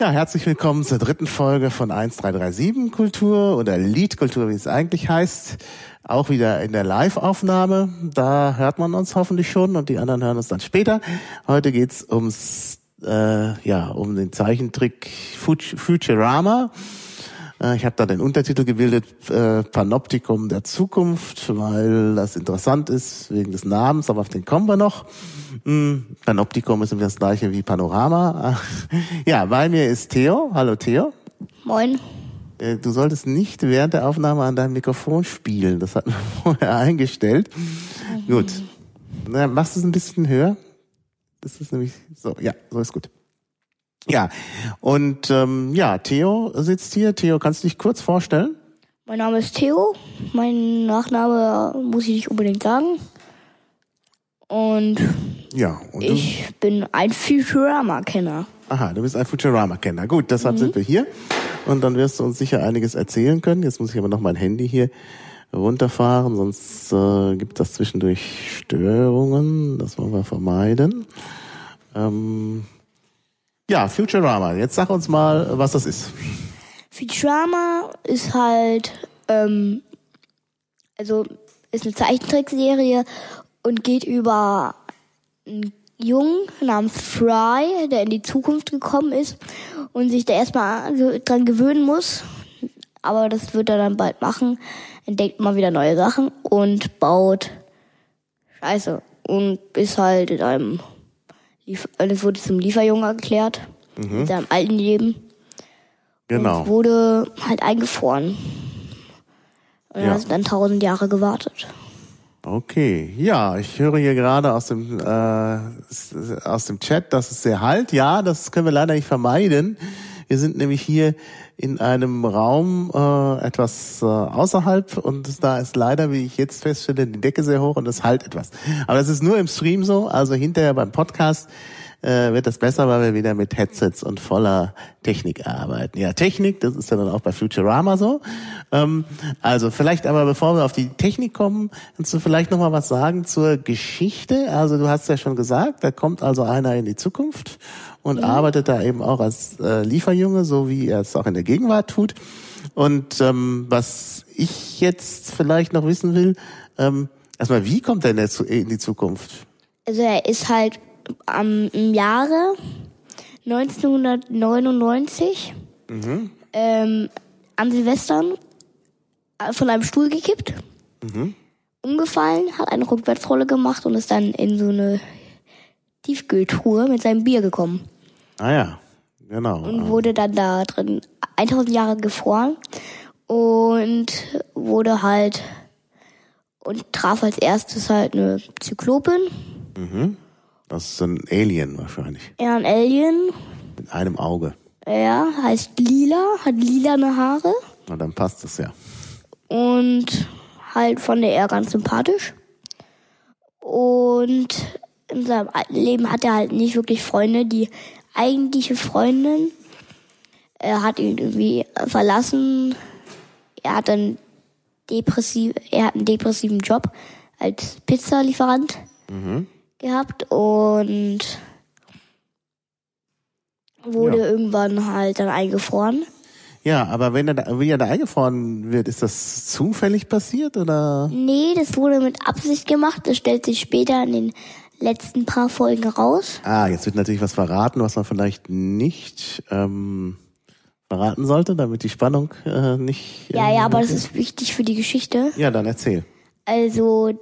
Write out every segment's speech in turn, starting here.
Ja, herzlich willkommen zur dritten Folge von 1337 Kultur oder Liedkultur, wie es eigentlich heißt. Auch wieder in der Live-Aufnahme. Da hört man uns hoffentlich schon und die anderen hören uns dann später. Heute geht's ums, äh, ja, um den Zeichentrick Futurama. Äh, ich habe da den Untertitel gebildet, äh, Panoptikum der Zukunft, weil das interessant ist wegen des Namens, aber auf den kommen wir noch. Hm, Panoptikum ist das gleiche wie Panorama. Ja, bei mir ist Theo. Hallo Theo. Moin. Äh, du solltest nicht während der Aufnahme an deinem Mikrofon spielen. Das hatten wir vorher eingestellt. Mhm. Gut. Na, machst du es ein bisschen höher? Das ist nämlich so. Ja, so ist gut. Ja, und ähm, ja, Theo sitzt hier. Theo, kannst du dich kurz vorstellen? Mein Name ist Theo. Mein Nachname muss ich nicht unbedingt sagen. Und ja, und ich bin ein Futurama-Kenner. Aha, du bist ein Futurama-Kenner. Gut, deshalb mhm. sind wir hier. Und dann wirst du uns sicher einiges erzählen können. Jetzt muss ich aber noch mein Handy hier runterfahren, sonst äh, gibt das zwischendurch Störungen. Das wollen wir vermeiden. Ähm, ja, Futurama. Jetzt sag uns mal, was das ist. Futurama ist halt, ähm, also ist eine Zeichentrickserie und geht über einen Jungen namens Fry, der in die Zukunft gekommen ist und sich da erstmal dran gewöhnen muss. Aber das wird er dann bald machen. Entdeckt mal wieder neue Sachen und baut Scheiße. Und ist halt in einem, das wurde zum Lieferjungen erklärt. Mhm. In seinem alten Leben. Genau. Und wurde halt eingefroren. Und ja. er hat dann tausend Jahre gewartet. Okay, ja, ich höre hier gerade aus dem äh, aus dem Chat, dass es sehr halt. Ja, das können wir leider nicht vermeiden. Wir sind nämlich hier in einem Raum äh, etwas äh, außerhalb und da ist leider, wie ich jetzt feststelle, die Decke sehr hoch und es halt etwas. Aber das ist nur im Stream so, also hinterher beim Podcast äh, wird das besser, weil wir wieder mit Headsets und voller Technik arbeiten. Ja, Technik, das ist ja dann auch bei Futurama so. Ähm, also vielleicht aber, bevor wir auf die Technik kommen, kannst du vielleicht noch mal was sagen zur Geschichte? Also du hast ja schon gesagt, da kommt also einer in die Zukunft und mhm. arbeitet da eben auch als äh, Lieferjunge, so wie er es auch in der Gegenwart tut. Und ähm, was ich jetzt vielleicht noch wissen will, ähm, erstmal, wie kommt er in die Zukunft? Also er ist halt am, im Jahre 1999 mhm. ähm, an Silvestern äh, von einem Stuhl gekippt, mhm. umgefallen, hat eine Rückwärtsrolle gemacht und ist dann in so eine Tiefkühltruhe mit seinem Bier gekommen. Ah ja, genau. Und wurde dann da drin 1000 Jahre gefroren und wurde halt und traf als erstes halt eine Zyklopin. Mhm. Das ist ein Alien wahrscheinlich. Ja, ein Alien. Mit einem Auge. Ja, heißt Lila, hat lilane Haare. Na, dann passt es ja. Und halt von der eher ganz sympathisch. Und in seinem alten Leben hat er halt nicht wirklich Freunde. Die eigentliche Freundin er hat ihn irgendwie verlassen. Er hat einen depressiv, er hat einen depressiven Job als Pizzalieferant. Mhm gehabt und wurde ja. irgendwann halt dann eingefroren. Ja, aber wenn er da, wie er da eingefroren wird, ist das zufällig passiert oder? Nee, das wurde mit Absicht gemacht. Das stellt sich später in den letzten paar Folgen raus. Ah, jetzt wird natürlich was verraten, was man vielleicht nicht ähm, verraten sollte, damit die Spannung äh, nicht. Äh, ja, ja, aber das ist wichtig für die Geschichte. Ja, dann erzähl. Also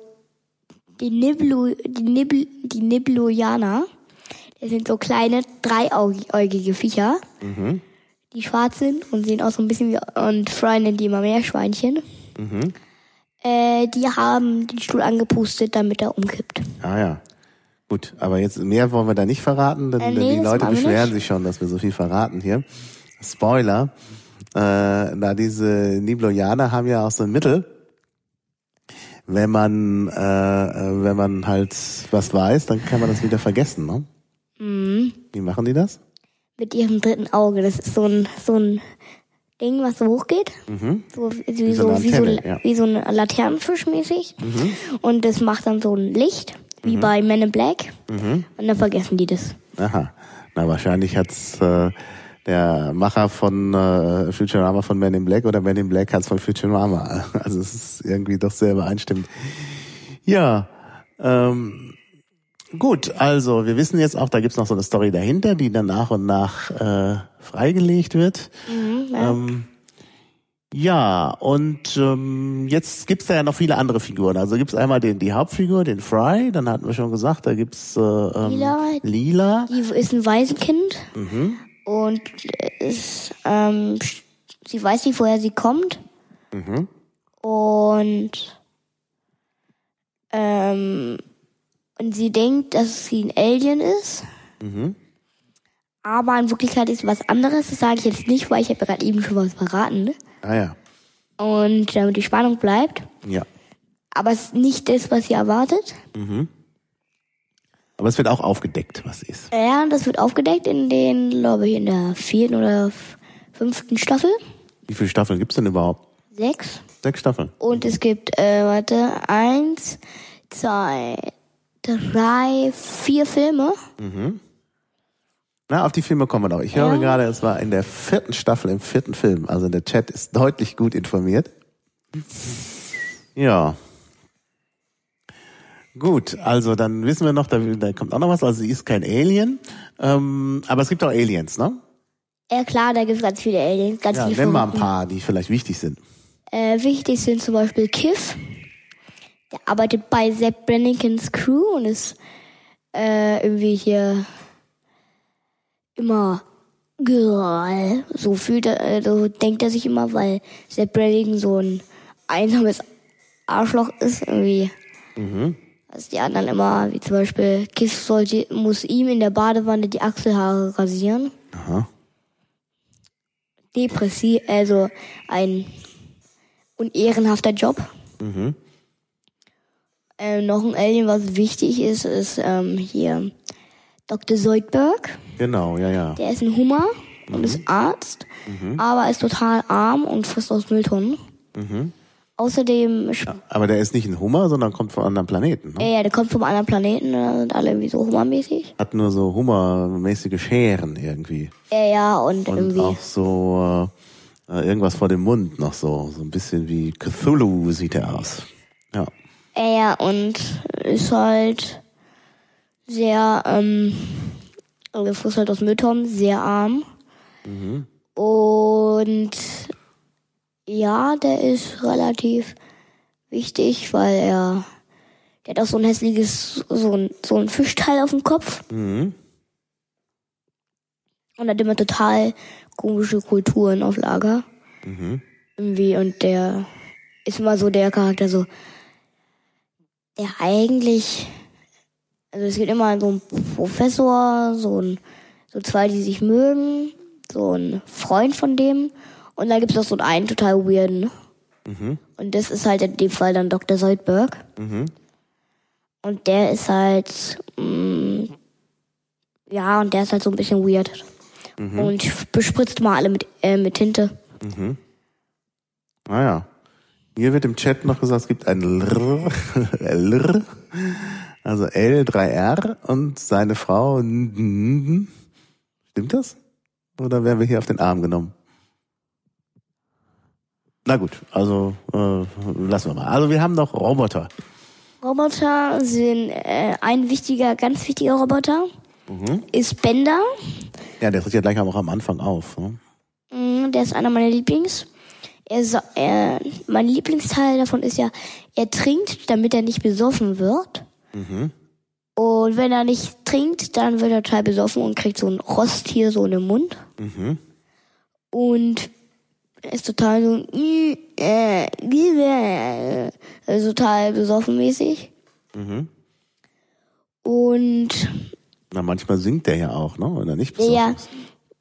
die Niblu, die Nibl, die Nibluianer. Das sind so kleine, dreieugige Viecher, mhm. die schwarz sind und sehen auch so ein bisschen wie, und nennt die immer Meerschweinchen. Mhm. Äh, die haben den Stuhl angepustet, damit er umkippt. Ah ja. Gut, aber jetzt mehr wollen wir da nicht verraten, denn, äh, nee, die Leute beschweren sich schon, dass wir so viel verraten hier. Spoiler. Äh, da diese Nibloianer haben ja auch so ein Mittel, wenn man, äh, äh, wenn man halt was weiß, dann kann man das wieder vergessen, ne? Mhm. Wie machen die das? Mit ihrem dritten Auge. Das ist so ein, so ein Ding, was so hochgeht. Mhm. So, wie, wie, so, Antenne, wie, so, ja. wie so ein Laternenfisch mäßig. Mhm. Und das macht dann so ein Licht, wie mhm. bei Men in Black. Mhm. Und dann vergessen die das. Aha. Na, wahrscheinlich hat's äh, der Macher von äh, Futurama von Men in Black oder Men in Black hat's von Futurama. Also es ist irgendwie doch sehr übereinstimmend. Ja, ähm, gut, also wir wissen jetzt auch, da gibt's noch so eine Story dahinter, die dann nach und nach äh, freigelegt wird. Mhm, ja. Ähm, ja, und ähm, jetzt gibt's da ja noch viele andere Figuren. Also gibt's einmal den, die Hauptfigur, den Fry, dann hatten wir schon gesagt, da gibt's äh, ähm, Lila. Lila. Die ist ein Waisenkind Mhm. Und ist, ähm, sie weiß nicht, woher sie kommt. Mhm. Und, ähm, und sie denkt, dass sie ein Alien ist. Mhm. Aber in Wirklichkeit ist was anderes. Das sage ich jetzt nicht, weil ich habe ja gerade eben schon was verraten. Ne? Ah ja. Und damit die Spannung bleibt. Ja. Aber es ist nicht das, was sie erwartet. Aber es wird auch aufgedeckt, was ist. Ja, das wird aufgedeckt in den, glaube ich, in der vierten oder fünften Staffel. Wie viele Staffeln gibt's denn überhaupt? Sechs. Sechs Staffeln. Und es gibt, äh, warte, eins, zwei, drei, vier Filme. Na, auf die Filme kommen wir noch. Ich höre Ja. gerade, es war in der vierten Staffel, im vierten Film. Also der Chat ist deutlich gut informiert. Ja. Gut, also dann wissen wir noch, da, da kommt auch noch was. Also sie ist kein Alien, ähm, aber es gibt auch Aliens, ne? Ja klar, da gibt es ganz viele Aliens, ganz Ja, viele nenn mal ein paar, die vielleicht wichtig sind. Äh, wichtig sind zum Beispiel Kiff. Der arbeitet bei Zack Brannigans Crew und ist äh, irgendwie hier immer geil. So fühlt er, äh, so denkt er sich immer, weil Zack Brannigan so ein einsames Arschloch ist irgendwie. Dass die anderen immer, wie zum Beispiel Kiff sollte, muss ihm in der Badewanne die Achselhaare rasieren. Aha. Depressiv, also ein unehrenhafter Job. Ähm, noch ein Alien, was wichtig ist, ist ähm, hier Dr. Zoidberg. Genau, ja, ja. Der ist ein Hummer und ist Arzt, aber ist total arm und frisst aus Mülltonnen. Außerdem, sp- Aber der ist nicht ein Hummer, sondern kommt von anderen Planeten. Ne? äh, ja, der kommt vom anderen Planeten, da sind alle irgendwie so hummermäßig. Hat nur so hummermäßige Scheren irgendwie. Äh, ja, und, Und irgendwie. auch so äh, irgendwas vor dem Mund noch so. So ein bisschen wie Cthulhu sieht er aus. Ja. Äh, ja, und ist halt sehr, ähm, also frisst halt aus Mülltonnen, sehr arm. Und ja, der ist relativ wichtig, weil er, der hat auch so ein hässliches, so ein, so ein Fischteil auf dem Kopf. Mhm. Und hat immer total komische Kulturen auf Lager. Irgendwie, und der ist immer so der Charakter, so, der eigentlich, also es gibt immer so einen Professor, so ein, so zwei, die sich mögen, so ein Freund von dem, und dann gibt es auch so einen, einen total weirden. Und das ist halt in dem Fall dann Dr. Soldberg. Und der ist halt, mm, ja, und der ist halt so ein bisschen weird. Und bespritzt mal alle mit, äh, mit Tinte. Naja. Hier wird im Chat noch gesagt, es gibt ein Lr, Lr also L3R und seine Frau. Stimmt das? Oder werden wir hier auf den Arm genommen? Na gut, also äh, lassen wir mal. Also wir haben noch Roboter. Roboter sind äh, ein wichtiger, ganz wichtiger Roboter. Ist Bender. Ja, der tritt ja gleich auch am Anfang auf. Ne? Mm, Der ist einer meiner Lieblings. Er, so- er, mein Lieblingsteil davon ist ja, er trinkt, damit er nicht besoffen wird. Und wenn er nicht trinkt, dann wird er total besoffen und kriegt so ein Rost hier so in den Mund. Und er ist total so, äh, äh, also total besoffen mäßig. Und Na, manchmal singt der ja auch, ne? Oder nicht? ja, besonders?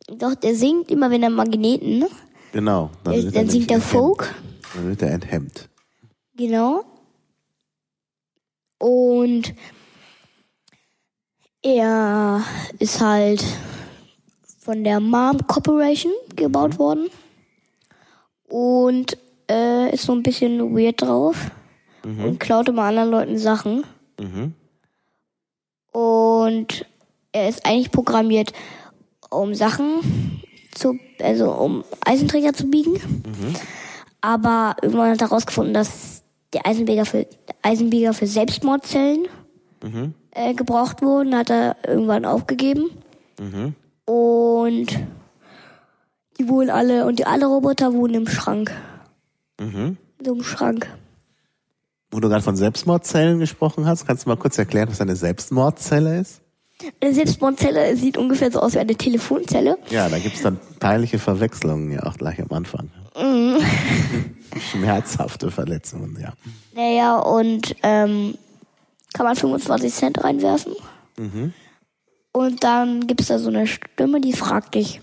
doch, der singt immer, wenn er Magneten, ne? Genau. Dann, wird er dann singt er nämlich Folk. Dann wird er enthemmt. Genau. Und er ist halt von der Mom Corporation gebaut worden. Und äh, ist so ein bisschen weird drauf. Und klaut immer anderen Leuten Sachen. Und er ist eigentlich programmiert, um Sachen zu, also um Eisenträger zu biegen. Aber irgendwann hat er herausgefunden, dass der Eisenbieger für, Eisenbieger für Selbstmordzellen äh, gebraucht wurden. Hat er irgendwann aufgegeben. Und die wohnen alle, und die alle Roboter wohnen im Schrank. In so einem Schrank. Wo du gerade von Selbstmordzellen gesprochen hast, kannst du mal kurz erklären, was eine Selbstmordzelle ist? Eine Selbstmordzelle sieht ungefähr so aus wie eine Telefonzelle. Ja, da gibt's dann peinliche Verwechslungen ja auch gleich am Anfang. Schmerzhafte Verletzungen, ja. Naja, und ähm, kann man 25 Cent reinwerfen. Und dann gibt's da so eine Stimme, die fragt dich,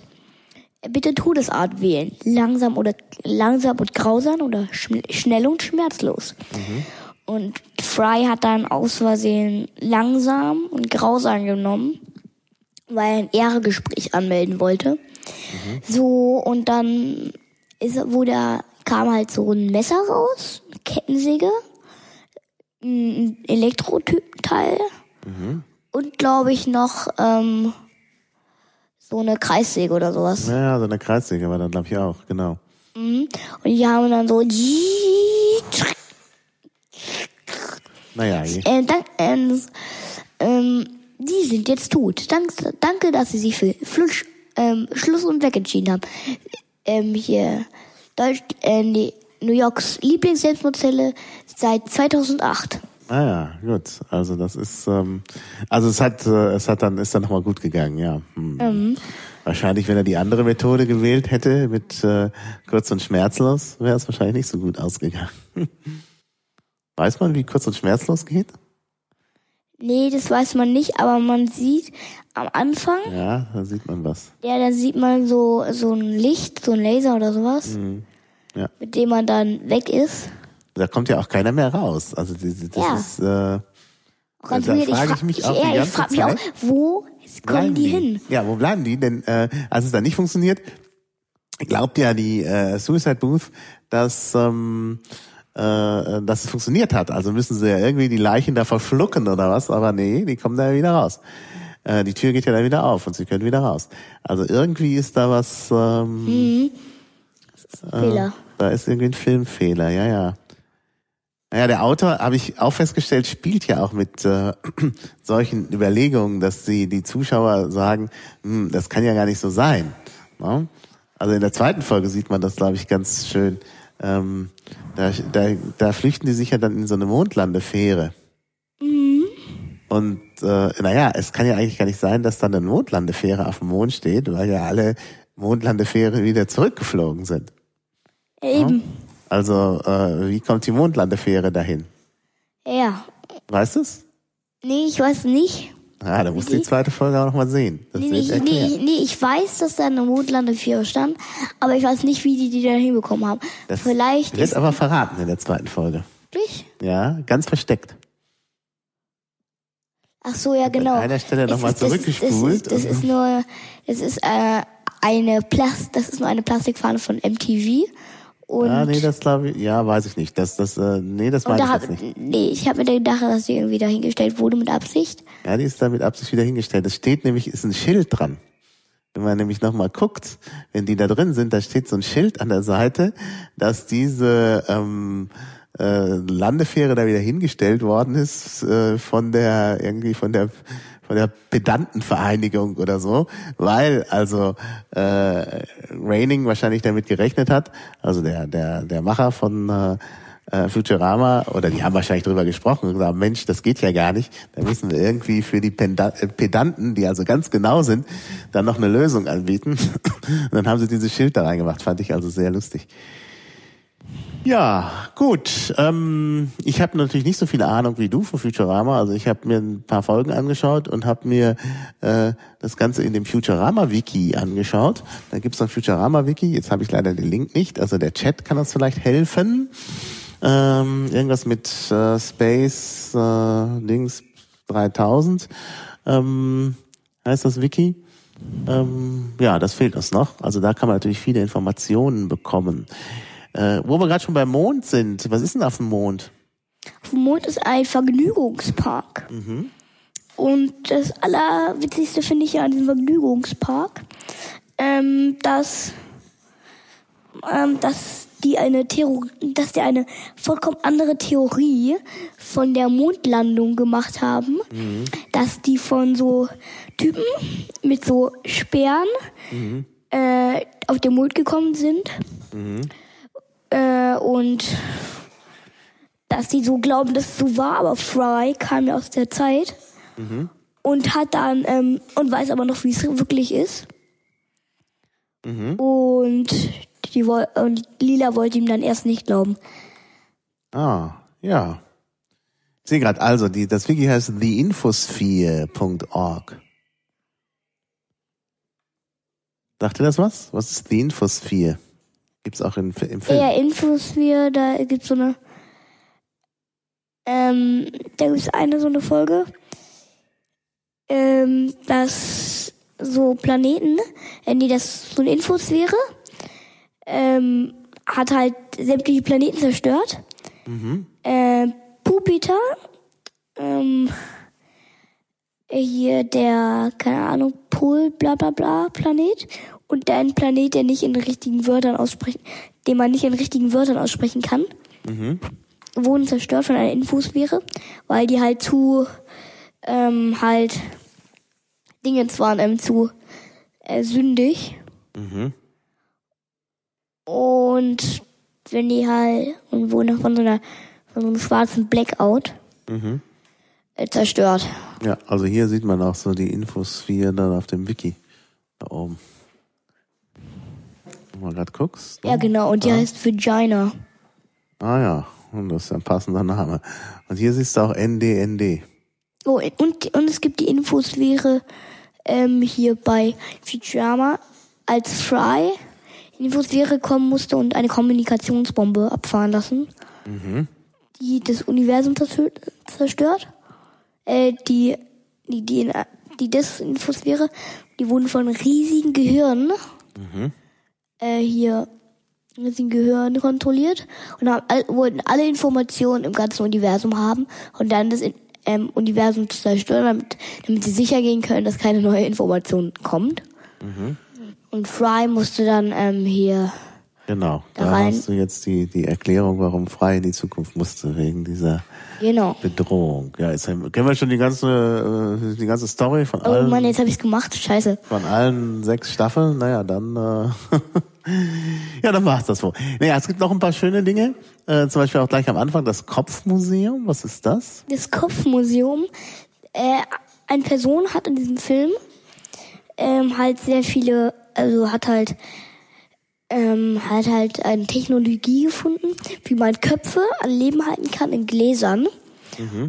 bitte Todesart wählen. Langsam oder langsam und grausam oder schnell und schmerzlos. Und Fry hat dann aus Versehen langsam und grausam genommen, weil er ein Ehregespräch anmelden wollte. So, und dann ist, wo da kam halt so ein Messer raus, eine Kettensäge, ein Elektroteil und glaube ich noch ähm, so eine Kreissäge oder sowas. Ja, so eine Kreissäge war dann, glaube ich, auch, genau. Und die haben dann so Naja, je- äh, dank, ähm, ähm, die sind jetzt tot. Dank, danke, dass sie sich für Flutsch, ähm, Schluss und Weg entschieden haben. Ähm, hier, Deutsch, äh, New Yorks Lieblings-Selbstmordzelle seit 2008. ah ja, gut. Also das ist, ähm, also es hat, äh, es hat dann, ist dann nochmal gut gegangen, ja. Hm. Wahrscheinlich, wenn er die andere Methode gewählt hätte, mit äh, kurz und schmerzlos, wäre es wahrscheinlich nicht so gut ausgegangen. Weiß man, wie kurz und schmerzlos geht? Nee, das weiß man nicht, aber man sieht am Anfang, Ja, da sieht man was. ja, da sieht man so, so ein Licht, so ein Laser oder sowas, Ja. mit dem man dann weg ist. Da kommt ja auch keiner mehr raus. Also das, Ja. ist äh, Auch ganz Da frage fra- ich mich auch die ja, ich ganze frag mich auch, Zeit. wo kommen die hin? Ja, wo bleiben die? Denn äh, als es dann nicht funktioniert, glaubt ja die äh, Suicide Booth, dass ähm, äh, dass es funktioniert hat. Also müssen sie ja irgendwie die Leichen da verschlucken oder was, aber nee, die kommen da ja wieder raus. Äh, die Tür geht ja dann wieder auf und sie können wieder raus. Also irgendwie ist da was, ähm, Fehler. da ist irgendwie ein Filmfehler, ja, ja. Naja, der Autor, habe ich auch festgestellt, spielt ja auch mit äh, solchen Überlegungen, dass die, die Zuschauer sagen, hm, das kann ja gar nicht so sein. Ne? Also in der zweiten Folge sieht man das, glaube ich, ganz schön. Ähm, da, da, da flüchten die sich ja dann in so eine Mondlandefähre. Und äh, naja, es kann ja eigentlich gar nicht sein, dass dann eine Mondlandefähre auf dem Mond steht, weil ja alle Mondlandefähren wieder zurückgeflogen sind. Eben. Also, äh, wie kommt die Mondlandefähre dahin? Ja. Weißt du's? Nee, ich weiß nicht. Ah, da musst du die zweite Folge auch nochmal sehen. Das Nee, nee, nee, nee, ich weiß, dass da eine Mondlandefähre stand, aber ich weiß nicht, wie die die da hinbekommen haben. Das Vielleicht wird ist aber verraten in der zweiten Folge. wirklich. Ja, ganz versteckt. Ach so, ja, genau. An einer Stelle Es nochmal das zurückgespult. Das ist, das ist nur, das ist äh, eine Plast, das ist nur eine Plastikfahne von MTV. Und, ah, nee, das glaube ich, ja, weiß ich nicht. Das, das, äh, nee, das meine da ich hab, jetzt nicht. nee, ich habe mir gedacht, dass die irgendwie dahingestellt wurde mit Absicht. Ja, die ist da mit Absicht wieder hingestellt. Es steht nämlich, ist ein Schild dran. Wenn man nämlich nochmal guckt, wenn die da drin sind, da steht so ein Schild an der Seite, dass diese ähm, äh, Landefähre da wieder hingestellt worden ist äh, von der irgendwie von der von der Pedantenvereinigung oder so, weil also äh, Raining wahrscheinlich damit gerechnet hat, also der der der Macher von äh, äh, Futurama, oder die haben wahrscheinlich drüber gesprochen und gesagt, Mensch, das geht ja gar nicht. Da müssen wir irgendwie für die äh, Pedanten, die also ganz genau sind, dann noch eine Lösung anbieten. und dann haben sie dieses Schild da reingemacht. Fand ich also sehr lustig. Ja, gut. Ähm, ich habe natürlich nicht so viel Ahnung wie du von Futurama. Also ich habe mir ein paar Folgen angeschaut und habe mir äh, das Ganze in dem Futurama-Wiki angeschaut. Da gibt's ein Futurama-Wiki. Jetzt habe ich leider den Link nicht. Also der Chat kann uns vielleicht helfen. Ähm, irgendwas mit äh, Space äh, Dings 3000 ähm, heißt das Wiki. Ähm, ja, das fehlt uns noch. Also da kann man natürlich viele Informationen bekommen. Äh, wo wir gerade schon beim Mond sind, was ist denn auf dem Mond? Auf dem Mond ist ein Vergnügungspark. Und das Allerwitzigste finde ich ja an diesem Vergnügungspark, ähm, dass, ähm, dass die eine Theorie, dass die eine vollkommen andere Theorie von der Mondlandung gemacht haben, dass die von so Typen mit so Speeren äh, auf den Mond gekommen sind äh, und dass die so glauben, dass es so war, aber Fry kam ja aus der Zeit und hat dann ähm, und weiß aber noch, wie es wirklich ist. Und die und Lila wollte ihm dann erst nicht glauben. Ah, ja. Ich sehe gerade, also die, das Wiki heißt theinfosphere.org. Ihr das was? Was ist The Infosphere? Gibt's auch in, im Film? Ja, Infosphere, da gibt's so eine ähm, da gibt's eine so eine Folge, ähm, dass so Planeten, äh, nee, das so eine Infosphäre, ähm, hat halt sämtliche Planeten zerstört. Äh, Jupiter, ähm, hier der, keine Ahnung, Pol, bla bla bla Planet und ein Planet, der nicht in richtigen Wörtern aussprechen, den man nicht in richtigen Wörtern aussprechen kann, wurden zerstört von einer Infosphäre, weil die halt zu, ähm, halt, Dingens waren ähm, zu äh, sündig. Und wenn die halt, und wurden von so einer, von so einem schwarzen Blackout äh, zerstört. Ja, also hier sieht man auch so die Infosphere dann auf dem Wiki. Da oben. Mal gerade guckst. ne? Ja, genau, und die Ja. heißt Vagina. Ah ja, und das ist ein passender Name. Und hier siehst du auch NDND. Oh, und, und es gibt die Infosphäre ähm, hier bei Futurama, als Fry in die Infosphäre kommen musste und eine Kommunikationsbombe abfahren lassen, die das Universum zerstö- zerstört. Äh, die, die, die, die Desinfosphäre, die wurden von riesigen Gehirnen äh, hier riesigen Gehirn kontrolliert und haben, all, wollten alle Informationen im ganzen Universum haben und dann das in, ähm, Universum zu zerstören, damit, damit sie sicher gehen können, dass keine neue Information kommt. Und Fry musste dann ähm, hier Genau. Da Da, hast du jetzt die, die Erklärung, warum Frei in die Zukunft musste, wegen dieser genau. Bedrohung. Ja, jetzt haben- kennen wir schon die ganze, äh, die ganze Story von Oh allen, Mann, jetzt habe ich's gemacht. Scheiße. von allen sechs Staffeln. Naja, dann, äh, ja, dann war's das wohl. Naja, es gibt noch ein paar schöne Dinge. Äh, zum Beispiel auch gleich am Anfang das Kopfmuseum. Was ist das? Das Kopfmuseum. Äh, eine Person hat in diesem Film ähm, halt sehr viele, also hat halt ähm, hat halt eine Technologie gefunden, wie man Köpfe an Leben halten kann in Gläsern.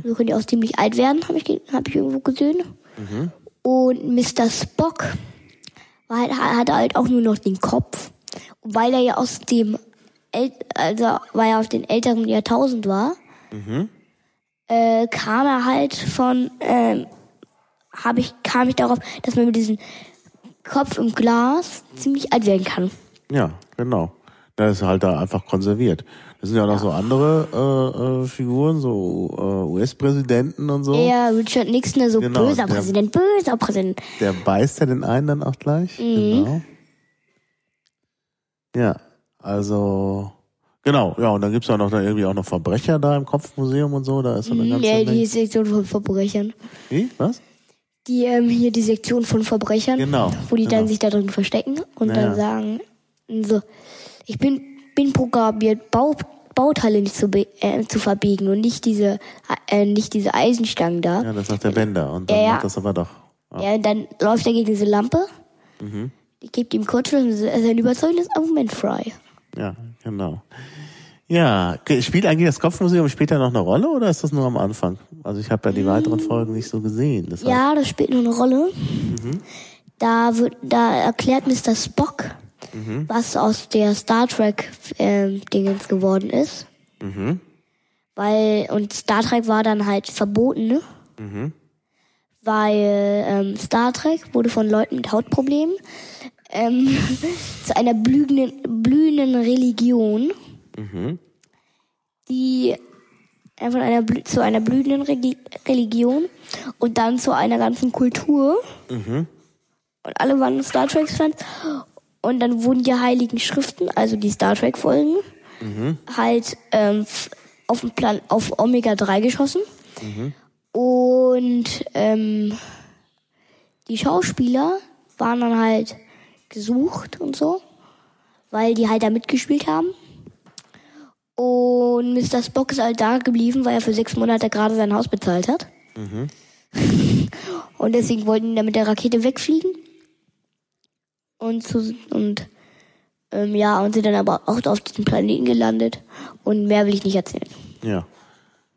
So können die auch ziemlich alt werden, habe ich, hab ich irgendwo gesehen. Und Mr. Spock war halt, hatte halt auch nur noch den Kopf. Und weil er ja aus dem, El also weil er auf den älteren Jahrtausend war, äh, kam er halt von, ähm, hab ich, kam ich darauf, dass man mit diesem Kopf im Glas ziemlich alt werden kann. Ja, genau. Das ist halt da einfach konserviert. Das sind ja auch noch so andere äh, äh, Figuren, so äh, US-Präsidenten und so. Ja, Richard Nixon, der so Genau, böser der- Präsident, böser Präsident. Der beißt ja den einen dann auch gleich. Genau. Ja, also genau, ja, und dann gibt's ja noch da irgendwie auch noch Verbrecher da im Kopfmuseum und so. Da ist so eine ganze Ja, die. Sektion von Verbrechern. Wie? Was? Die, ähm, hier die Sektion von Verbrechern. Genau, Wo die dann genau. sich da drin verstecken und Ja, dann sagen, so, ich bin, bin programmiert, Bau, Bauteile nicht zu, äh, zu verbiegen und nicht diese, äh, nicht diese Eisenstangen da. Ja, das sagt der Bender. Und dann Ja, ja. macht das aber doch. Ja, dann läuft er gegen diese Lampe. Mhm. Die gibt ihm Kurzschluss und das ist ein überzeugendes Argument frei. Ja, genau. Ja, spielt eigentlich das Kopfmuseum später noch eine Rolle oder ist das nur am Anfang? Also ich habe ja die weiteren Folgen nicht so gesehen. Deshalb, Ja, das spielt nur eine Rolle. Mhm. Da wird, da erklärt Mr. Spock, Mhm. was aus der Star Trek ähm, Dingens geworden ist. Mhm. Weil, und Star Trek war dann halt verboten, ne? Mhm. Weil ähm, Star Trek wurde von Leuten mit Hautproblemen ähm, zu einer blühenden, blühenden Religion, Mhm. die äh, von einer blü- zu einer blühenden Regi Religion und dann zu einer ganzen Kultur. Mhm. Und alle waren Star Trek-Fans. Und dann wurden die Heiligen Schriften, also die Star Trek-Folgen, halt ähm, auf den Plan auf Omega 3 geschossen. Und ähm, die Schauspieler waren dann halt gesucht und so, weil die halt da mitgespielt haben. Und Mr. Spock ist halt da geblieben, weil er für sechs Monate gerade sein Haus bezahlt hat. und deswegen wollten die dann mit der Rakete wegfliegen. Und, zu, und ähm, ja, und sind dann aber auch auf diesem Planeten gelandet. Und mehr will ich nicht erzählen. Ja.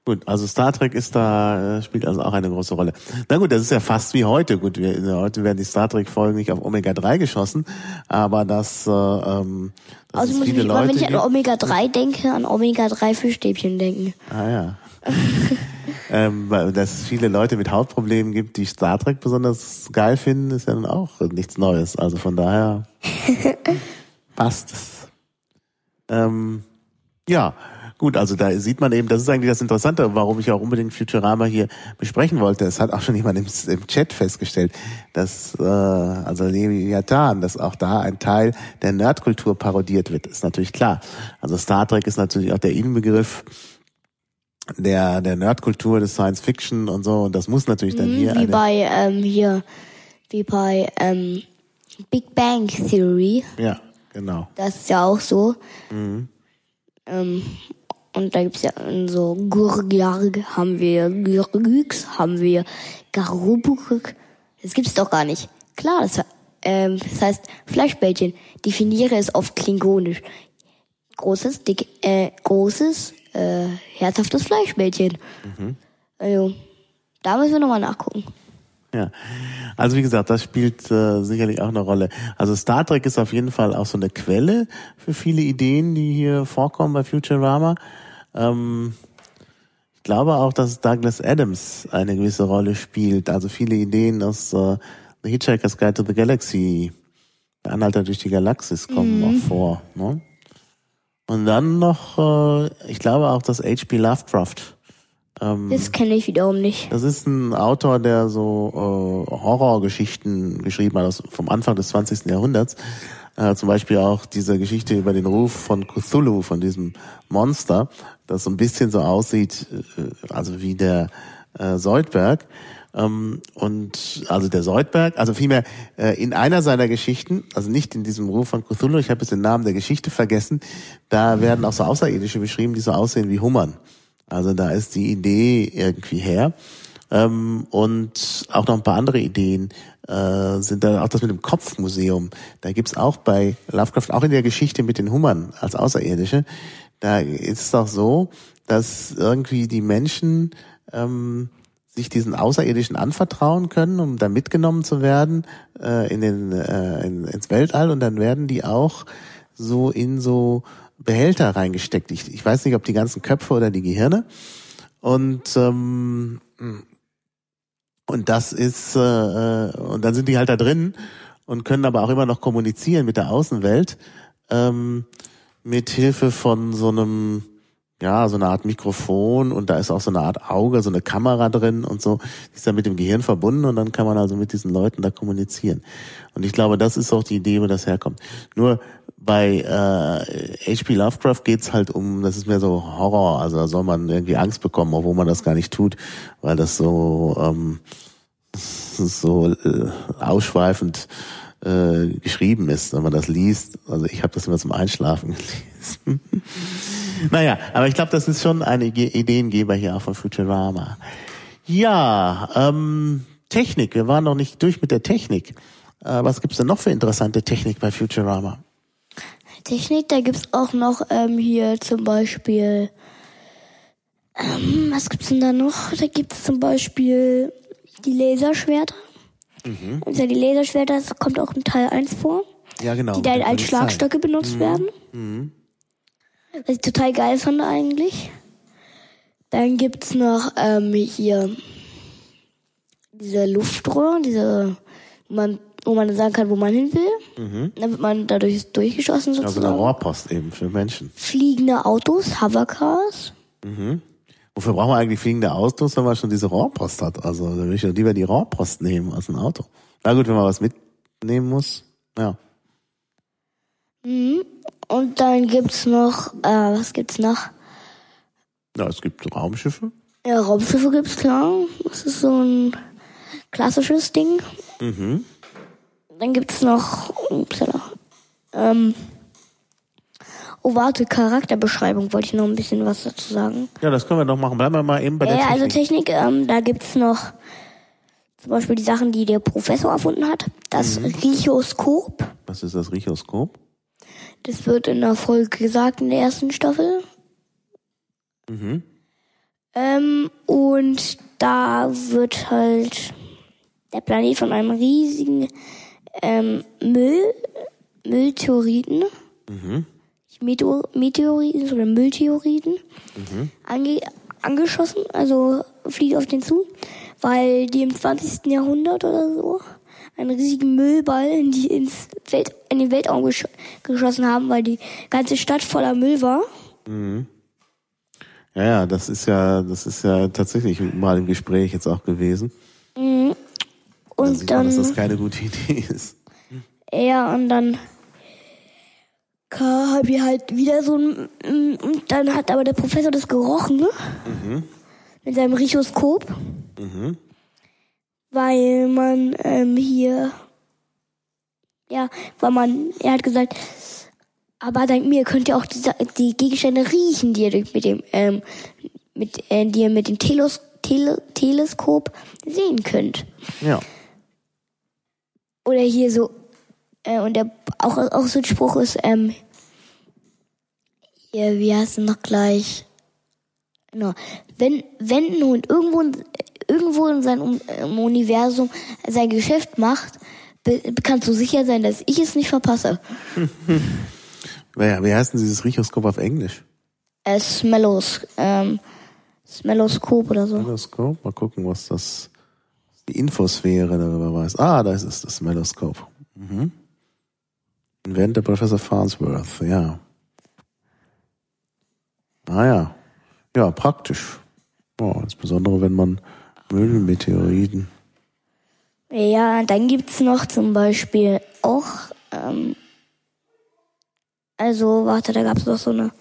Gut, also Star Trek ist da, äh, spielt also auch eine große Rolle. Na gut, das ist ja fast wie heute. Gut, wir, heute werden die Star Trek-Folgen nicht auf Omega 3 geschossen, aber das, äh, ähm, dass Also muss ich viele immer, wenn Leute ich an. Omega 3 denke, an Omega 3 Fischstäbchen denken. Ah ja. ähm, dass es viele Leute mit Hautproblemen gibt, die Star Trek besonders geil finden, ist ja nun auch nichts Neues. Also von daher passt es. Ähm, ja, gut, also da sieht man eben, das ist eigentlich das Interessante, warum ich auch unbedingt Futurama hier besprechen wollte. Es hat auch schon jemand im, im Chat festgestellt, dass, äh, also Leviathan, dass auch da ein Teil der Nerdkultur parodiert wird, ist natürlich klar. Also Star Trek ist natürlich auch der Inbegriff der, der Nerdkultur des Science Fiction und so, und das muss natürlich dann hier wie bei ähm, hier, wie bei ähm, Big Bang Theory. ja, genau. Das ist ja auch so. Mhm. Ähm, und da gibt's ja so Gurgarg, haben wir Gurgüx, haben wir Garubuk. Das gibt's doch gar nicht. Klar, das, ähm, das heißt Fleischbällchen. Definiere es auf Klingonisch. Großes, dick, äh, großes, äh, herzhaftes Fleischbällchen. Also, da müssen wir nochmal nachgucken. Ja, also wie gesagt, das spielt äh, sicherlich auch eine Rolle. Also Star Trek ist auf jeden Fall auch so eine Quelle für viele Ideen, die hier vorkommen bei Futurama. Ähm, ich glaube auch, dass Douglas Adams eine gewisse Rolle spielt. Also viele Ideen aus äh, The Hitchhiker's Guide to the Galaxy, der Anhalter durch die Galaxis kommen auch vor. Ne? Und dann noch, äh, ich glaube auch, dass H.P. Lovecraft ähm, Das kenne ich wiederum nicht. das ist ein Autor, der so äh, Horrorgeschichten geschrieben hat aus, vom Anfang des 20. Jahrhunderts. Äh, zum Beispiel auch diese Geschichte über den Ruf von Cthulhu, von diesem Monster, das so ein bisschen so aussieht, äh, also wie der äh, Soldberg. Ähm, und also der Soldberg, also vielmehr äh, in einer seiner Geschichten, also nicht in diesem Ruf von Cthulhu, ich habe jetzt den Namen der Geschichte vergessen, da werden auch so Außerirdische beschrieben, die so aussehen wie Hummern. Also da ist die Idee irgendwie her. Ähm, und auch noch ein paar andere Ideen äh, sind da auch das mit dem Kopfmuseum. Da gibt's auch bei Lovecraft, auch in der Geschichte mit den Hummern als Außerirdische, da ist es auch so, dass irgendwie die Menschen ähm, sich diesen Außerirdischen anvertrauen können, um da mitgenommen zu werden äh, in den, äh, in, ins Weltall und dann werden die auch so in so Behälter reingesteckt. Ich, ich weiß nicht, ob die ganzen Köpfe oder die Gehirne. Und ähm, und das ist äh, äh, und dann sind die halt da drin und können aber auch immer noch kommunizieren mit der Außenwelt ähm, mit Hilfe von so einem ja so eine Art Mikrofon und da ist auch so eine Art Auge, so eine Kamera drin und so. Die ist dann mit dem Gehirn verbunden und dann kann man also mit diesen Leuten da kommunizieren. Und ich glaube, das ist auch die Idee, wo das herkommt. Nur bei äh, H.P. Lovecraft geht's halt um, das ist mehr so Horror, also da soll man irgendwie Angst bekommen, obwohl man das gar nicht tut, weil das so ähm, so äh, ausschweifend äh, geschrieben ist, wenn man das liest. Also ich habe das immer zum Einschlafen gelesen. Naja, aber ich glaube, das ist schon eine Ge- Ideengeber hier auch von Futurama. Ja, ähm, Technik. Wir waren noch nicht durch mit der Technik. Äh, was gibt's denn noch für interessante Technik bei Futurama? Technik, da gibt's auch noch ähm, hier zum Beispiel, ähm, was gibt's denn da noch? Da gibt's zum Beispiel die Laserschwerter. Mhm. Also die Laserschwerter, das kommt auch in Teil 1 vor, Ja, genau. die dann als. Schlagstöcke benutzt werden. Was ich total geil fand eigentlich. Dann gibt's noch ähm, hier diese Luftrohre, diese, wo man, wo man sagen kann, wo man hin will. Dann wird man dadurch durchgeschossen Also sozusagen. eine Rohrpost eben für Menschen. Fliegende Autos, Hovercars. Wofür brauchen wir eigentlich fliegende Autos, wenn man schon diese Rohrpost hat? Also da würde ich ja lieber die Rohrpost nehmen als ein Auto. Na gut, wenn man was mit nehmen muss. Ja. Mhm. Und dann gibt's noch, äh, was gibt's noch? Ja, es gibt Raumschiffe. Ja, Raumschiffe gibt's klar. Das ist so ein klassisches Ding. Mhm. Dann gibt's noch, upsala, ähm, oh warte, Charakterbeschreibung wollte ich noch ein bisschen was dazu sagen. Ja, das können wir doch machen. Bleiben wir mal eben bei der Ja, Technik. also Technik, ähm, da gibt's noch zum Beispiel die Sachen, die der Professor erfunden hat. Das Richoskop. Was ist das Richoskop? Das wird in der Folge gesagt in der ersten Staffel. Mhm. Ähm, und da wird halt der Planet von einem riesigen ähm, Müll, Mülltheoriten, Meteor, Meteoriten oder Mülltheoriten ange, angeschossen, also fliegt auf den zu, weil die im 20. Jahrhundert oder so einen riesigen Müllball in, die, ins Welt, in den Weltraum gesch geschossen haben, weil die ganze Stadt voller Müll war. Ja, ja, das ist ja, das ist ja tatsächlich mal im Gespräch jetzt auch gewesen. Da Und sieht man, dann dass das keine gute Idee ist. Ja, und dann habe ich halt wieder so ein, und dann hat aber der Professor das gerochen, ne? Mit seinem Richoskop. Weil man ähm, hier, ja, weil man, er hat gesagt, aber dank mir könnt ihr auch die, die Gegenstände riechen, die ihr durch- mit dem, ähm, mit, äh, die ihr mit dem Telos, Tele, Teleskop sehen könnt. Ja. Oder hier so, äh, und der, auch, auch so ein Spruch ist, ähm, hier, wie heißt es noch gleich? Genau. Wenn, wenn ein Hund irgendwo, irgendwo in seinem im Universum sein Geschäft macht, kannst du sicher sein, dass ich es nicht verpasse. Wie, wie heißt denn dieses Richoskop auf Englisch? Äh, Smellos, ähm, Smelloskop oder so. Smelloskop? Mal gucken, was das die Infosphäre darüber weiß. Ah, da ist es, das Smelloskop. Mhm. Inventor Professor Farnsworth, ja. Ah ja. Ja, praktisch. Ja, insbesondere wenn man Müllmeteoriten. Ja, dann gibt's noch zum Beispiel auch, ähm, also warte, da gab's noch so eine,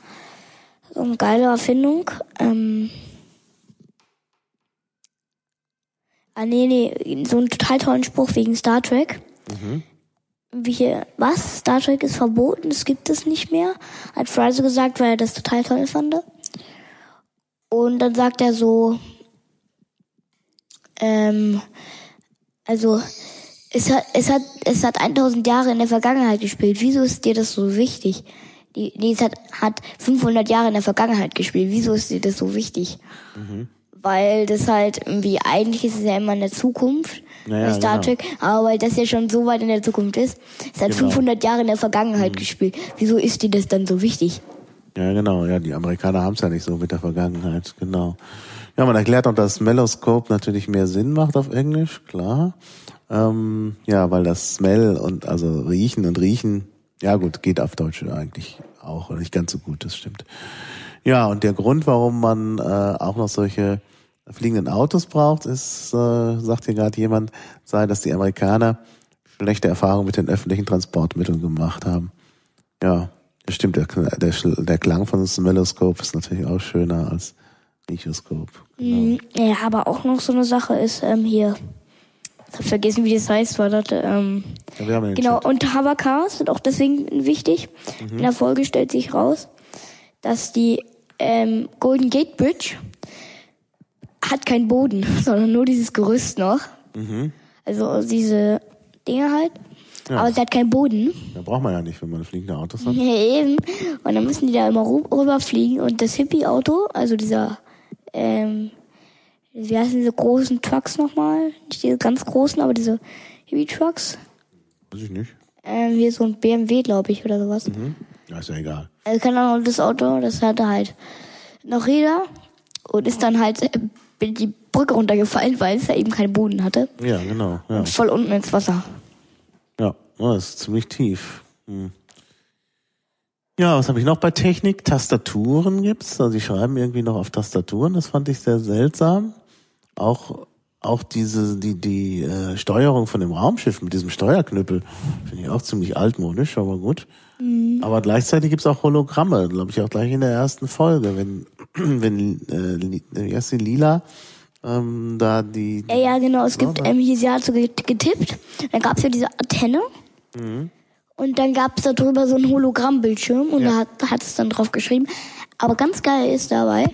so eine geile Erfindung. Ähm, ah nee, nee, so einen total tollen Spruch wegen Star Trek. Wie hier, was? Star Trek ist verboten, das gibt es nicht mehr. Hat Fry so gesagt, weil er das total toll fand. Und dann sagt er so, ähm, also es hat, es hat, es hat 1000 Jahre in der Vergangenheit gespielt. Wieso ist dir das so wichtig? Die, die es hat, hat 500 Jahre in der Vergangenheit gespielt. Wieso ist dir das so wichtig? Weil das halt irgendwie, eigentlich ist es ja immer in der Zukunft. Naja, Star genau. Trek, aber weil das ja schon so weit in der Zukunft ist, es hat Genau. 500 Jahre in der Vergangenheit gespielt. Wieso ist dir das dann so wichtig? Ja, genau. Ja, die Amerikaner haben es ja nicht so mit der Vergangenheit, genau. Ja, man erklärt auch, dass Mellowscope natürlich mehr Sinn macht auf Englisch, klar. Ähm, ja, weil das Smell und also riechen und riechen, ja gut, geht auf Deutsch eigentlich auch nicht ganz so gut, das stimmt. Ja, und der Grund, warum man äh, auch noch solche fliegenden Autos braucht, ist, äh, sagt hier gerade jemand, sei, dass die Amerikaner schlechte Erfahrungen mit den öffentlichen Transportmitteln gemacht haben. Ja, das stimmt. Der, der, der Klang von dem Mellowscope ist natürlich auch schöner als Richoskop. Mhm. Ja, aber auch noch so eine Sache ist ähm, hier. Ich hab vergessen, wie das heißt, war das, ähm, Ja, wir haben Genau, Chat. und Hovercars sind auch deswegen wichtig. In der Folge stellt sich raus, dass die ähm, Golden Gate Bridge hat keinen Boden, sondern nur dieses Gerüst noch. Also diese Dinge halt. Ja. Aber sie hat keinen Boden. Da braucht man ja nicht, wenn man fliegende Autos hat. Ja, eben. Und dann müssen die da immer rüberfliegen. Und das Hippie-Auto, also dieser, ähm, wie heißen diese großen Trucks nochmal? Nicht diese ganz großen, aber diese Hippie-Trucks. Weiß ich nicht. Ähm, hier so ein BMW, glaube ich, oder sowas. Ja, ist ja egal. Also keine Ahnung, das Auto, das hatte halt noch Räder und ist dann halt äh, die Brücke runtergefallen, weil es ja eben keinen Boden hatte. Ja, genau. Ja, Voll unten ins Wasser. ja. Oh, das ist ziemlich tief. Hm. Ja, was habe ich noch bei Technik? Tastaturen gibt's. Also die schreiben irgendwie noch auf Tastaturen. Das fand ich sehr seltsam. Auch auch diese die die äh, Steuerung von dem Raumschiff mit diesem Steuerknüppel finde ich auch ziemlich altmodisch, aber gut. Mhm. Aber gleichzeitig gibt's auch Hologramme, glaube ich, auch gleich in der ersten Folge, wenn wenn äh, wie heißt die Lila ähm, da die ja, ja genau es gibt ähm, hier sie hat so getippt dann gab's ja diese Antenne mhm. Und dann gab's da drüber so ein Hologrammbildschirm und ja. da hat hat es dann drauf geschrieben aber ganz geil ist dabei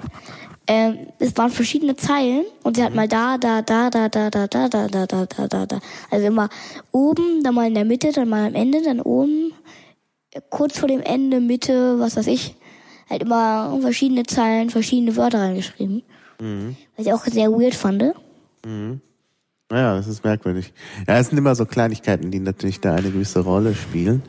ähm, es waren verschiedene Zeilen und sie hat mal da, da, da, da, da, da, da, da, da, da, da, da, da. Also immer oben, dann mal in der Mitte, dann mal am Ende, dann oben, kurz vor dem Ende, Mitte, was weiß ich. Halt immer verschiedene Zeilen, verschiedene Wörter reingeschrieben. Mhm. Was ich auch sehr weird fand. Mhm. Naja, das ist merkwürdig. Ja, es sind immer so Kleinigkeiten, die natürlich da eine gewisse Rolle spielen.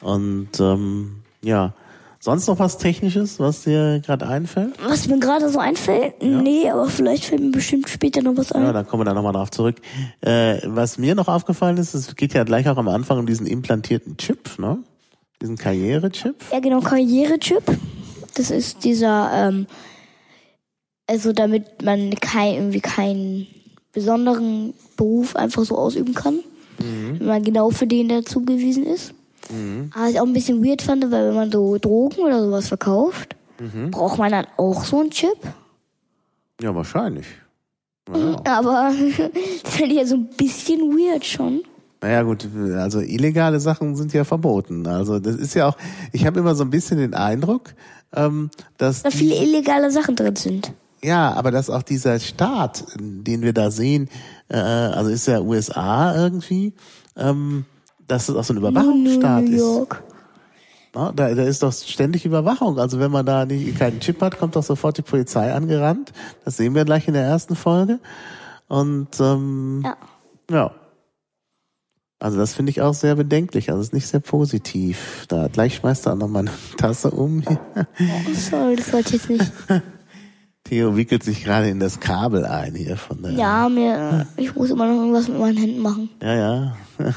Und ähm, ja, Sonst noch was Technisches, was dir gerade einfällt? Was mir gerade so einfällt? Ja. Nee, aber vielleicht fällt mir bestimmt später noch was ein. Ja, dann kommen wir da nochmal drauf zurück. Äh, was mir noch aufgefallen ist, es geht ja gleich auch am Anfang um diesen implantierten Chip, ne? Diesen Karrierechip. Ja, genau, Karrierechip. Das ist dieser, ähm, also damit man kein, irgendwie keinen besonderen Beruf einfach so ausüben kann. Mhm. Wenn man genau für den der zugewiesen ist. Mhm. Aber ich auch ein bisschen weird fand, weil wenn man so Drogen oder sowas verkauft, mhm. braucht man dann auch so einen Chip? Ja, wahrscheinlich. Ja. Aber das finde ich ja so ein bisschen weird schon. Naja gut, also illegale Sachen sind ja verboten. Also das ist ja auch, ich habe immer so ein bisschen den Eindruck, ähm, dass... Da viele illegale Sachen drin sind. Ja, aber dass auch dieser Staat, den wir da sehen, äh, also ist ja USA irgendwie, ähm, dass es auch so ein Überwachungsstaat New York. ist. Na, da, da ist doch ständig Überwachung. Also wenn man da nicht, keinen Chip hat, kommt doch sofort die Polizei angerannt. Das sehen wir gleich in der ersten Folge. Und ähm, ja. ja. Also das finde ich auch sehr bedenklich. Also es ist nicht sehr positiv. Da gleich schmeißt er auch noch mal eine Tasse um. Oh, sorry, das wollte ich jetzt nicht. Theo wickelt sich gerade in das Kabel ein hier von der. Ja, mir, ich muss immer noch irgendwas mit meinen Händen machen. Ja, ja.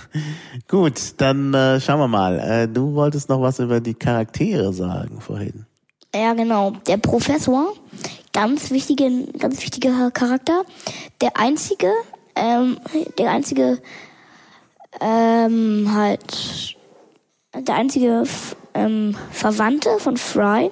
Gut, dann äh, schauen wir mal. Äh, du wolltest noch was über die Charaktere sagen vorhin. Ja, genau. Der Professor, ganz wichtige, ganz wichtiger Charakter. Der einzige, ähm, der einzige, ähm, halt, der einzige ähm, Verwandte von Fry